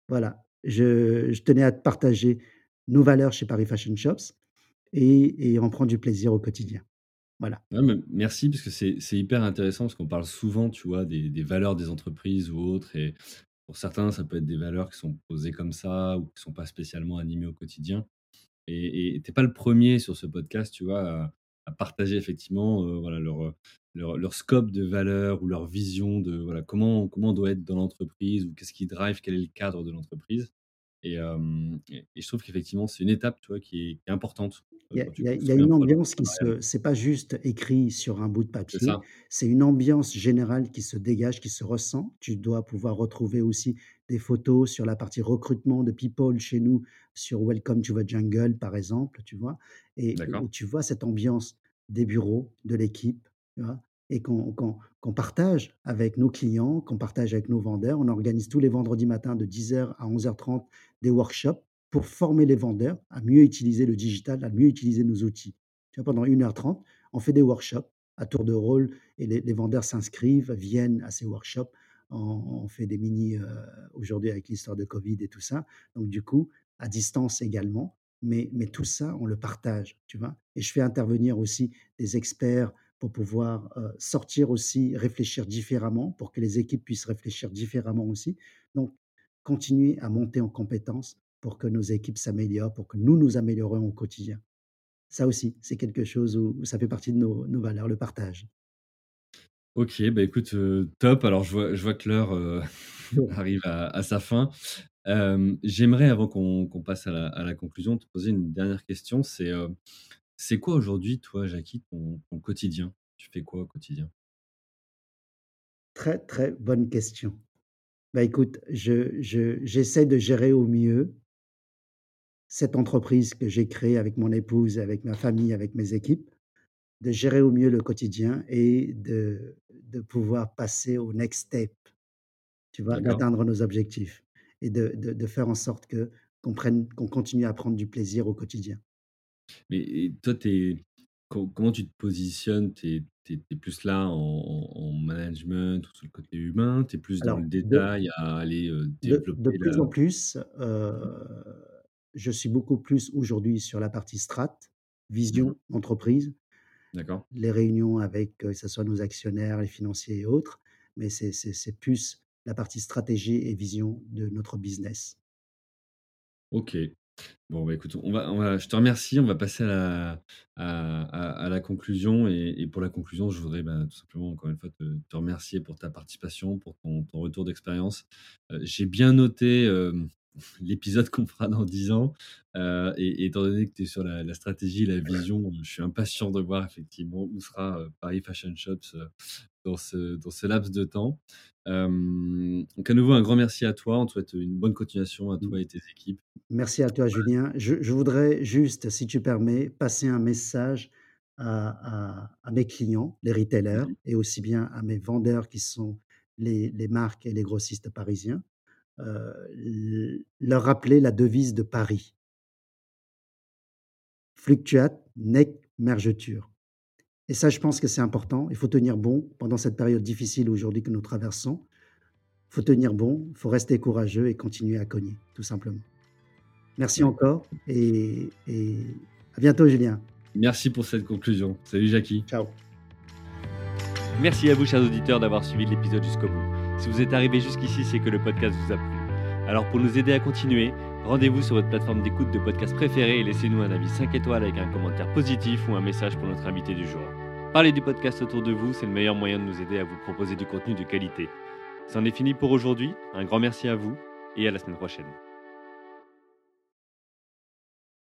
Voilà, je tenais à te partager nos valeurs chez Paris Fashion Shops et et on prend du plaisir au quotidien. Voilà. Merci parce que c'est hyper intéressant parce qu'on parle souvent, tu vois, des valeurs des entreprises ou autres pour certains, ça peut être des valeurs qui sont posées comme ça ou qui sont pas spécialement animées au quotidien. Et et tu es pas le 1er sur ce podcast, tu vois, à partager effectivement, heu, voilà, leur, heu, leur leur scope de valeurs ou leur vision de, voilà, comment comment on doit être dans l'entreprise ou qu'est-ce qui drive, quel est le cadre de l'entreprise et hem et et je trouve qu'effectivement, c'est une étape, tu vois, qui est qui est importante, Il y a y y une ambiance qui se c'est pas juste écrit sur un bout de papier, c'est une ambiance générale qui se dégage, qui se ressent. Tu dois pouvoir retrouver aussi des photos sur la partie recrutement de people chez nous, sur Welcome to the Jungle, par exemple, tu vois? Et tu vois cette ambiance des bureaux, de l'équipe, tu vois? Et qu'on qu'on qu'on partage avec nos clients, qu'on partage avec nos vendeurs. On organise tous les vendredis matins de 10:00 à 11:30 des workshops pour former les vendeurs à mieux utiliser le digital, à mieux utiliser nos outils. Tu vois, pendant 1:30, on fait des workshops à tour de rôle et les vendeurs s'inscrivent, viennent à ces workshops. On fait des mini, heu, aujourd'hui avec l'histoire de covid et tout ça, donc du coup, à distance également, mais mais tout ça, on le partage, tu vois? Et je fais intervenir aussi des experts pour pouvoir, heu, sortir aussi, réfléchir différemment, pour que les équipes puissent réfléchir différemment aussi. Donc continuer à monter en compétences pour que nos équipes s'améliorent, pour que nous nous améliorions au quotidien. Ça aussi, c'est quelque chose où où ça fait partie de nos nos valeurs, le partage. OK, bah, écoute, heu, top. Alors je vois je vois que l'heure, heu, arrive à à sa fin. J'aimerais avant qu'on passe à la à la conclusion, te poser une dernière question, c'est, heu, c'est quoi aujourd'hui, toi, Jacky, ton ton quotidien? Tu fais quoi au quotidien? Très, très bonne question. Bah, écoute, je je j'essaie de gérer au mieux cette entreprise que j'ai créée avec mon épouse, avec ma famille, avec mes équipes, de gérer au mieux le quotidien et de de pouvoir passer au next step, tu vois? D'accord. D'atteindre nos objectifs et de de de faire en sorte que qu'on prenne qu'on continue à prendre du plaisir au quotidien. Mais et toi, tu es co comment tu te positionnes? Tu es plus là en en en management ou sur le côté humain? Tu es plus dans le Alors de détail à aller, heu, de de développer plus en plus, heu, je suis beaucoup plus aujourd'hui sur la partie strat, Mmh vision entreprise. D'accord. Les réunions avec, que ça soit nos actionnaires, les financiers et autres, mais c'est c'est c'est plus la partie stratégie et vision de notre business. OK. Bon, bah, écoute, on va on va je te remercie, on va passer à la à à à la conclusion et et pour la conclusion, je voudrais, bah, tout simplement, encore une fois, te te remercier pour ta participation, pour ton ton retour d'expérience. Heu, j'ai bien noté, hem l'épisode qu'on fera dans 10 ans. Euh, et, étant donné que tu es sur la, stratégie, la vision, je suis impatient de voir effectivement où sera Paris Fashion Shops dans, ce, dans ce laps de temps. donc à nouveau, un grand merci à toi. On te souhaite une bonne continuation à toi et tes équipes. Merci à toi, Julien. Je, voudrais juste, si tu permets, passer un message à, mes clients, les retailers, et aussi bien à mes vendeurs qui sont les, marques et les grossistes parisiens, leur rappeler la devise de Paris. Fluctuate, nec mergeture. Et ça, je pense que c'est important. Il faut tenir bon pendant cette période difficile aujourd'hui que nous traversons. Il faut tenir bon, il faut rester courageux et continuer à cogner, tout simplement. Merci encore et, et à bientôt, Julien. Merci pour cette conclusion. Salut, Jackie. Ciao. Merci à vous, chers auditeurs, d'avoir suivi l'épisode jusqu'au bout. Si vous êtes arrivé jusqu'ici, c'est que le podcast vous a plu. Alors, pour nous aider à continuer, rendez-vous sur votre plateforme d'écoute de podcast préférée et laissez-nous un avis 5 étoiles avec un commentaire positif ou un message pour notre invité du jour. Parlez du podcast autour de vous, c'est le meilleur moyen de nous aider à vous proposer du contenu de qualité. C'en est fini pour aujourd'hui, un grand merci à vous et à la semaine prochaine.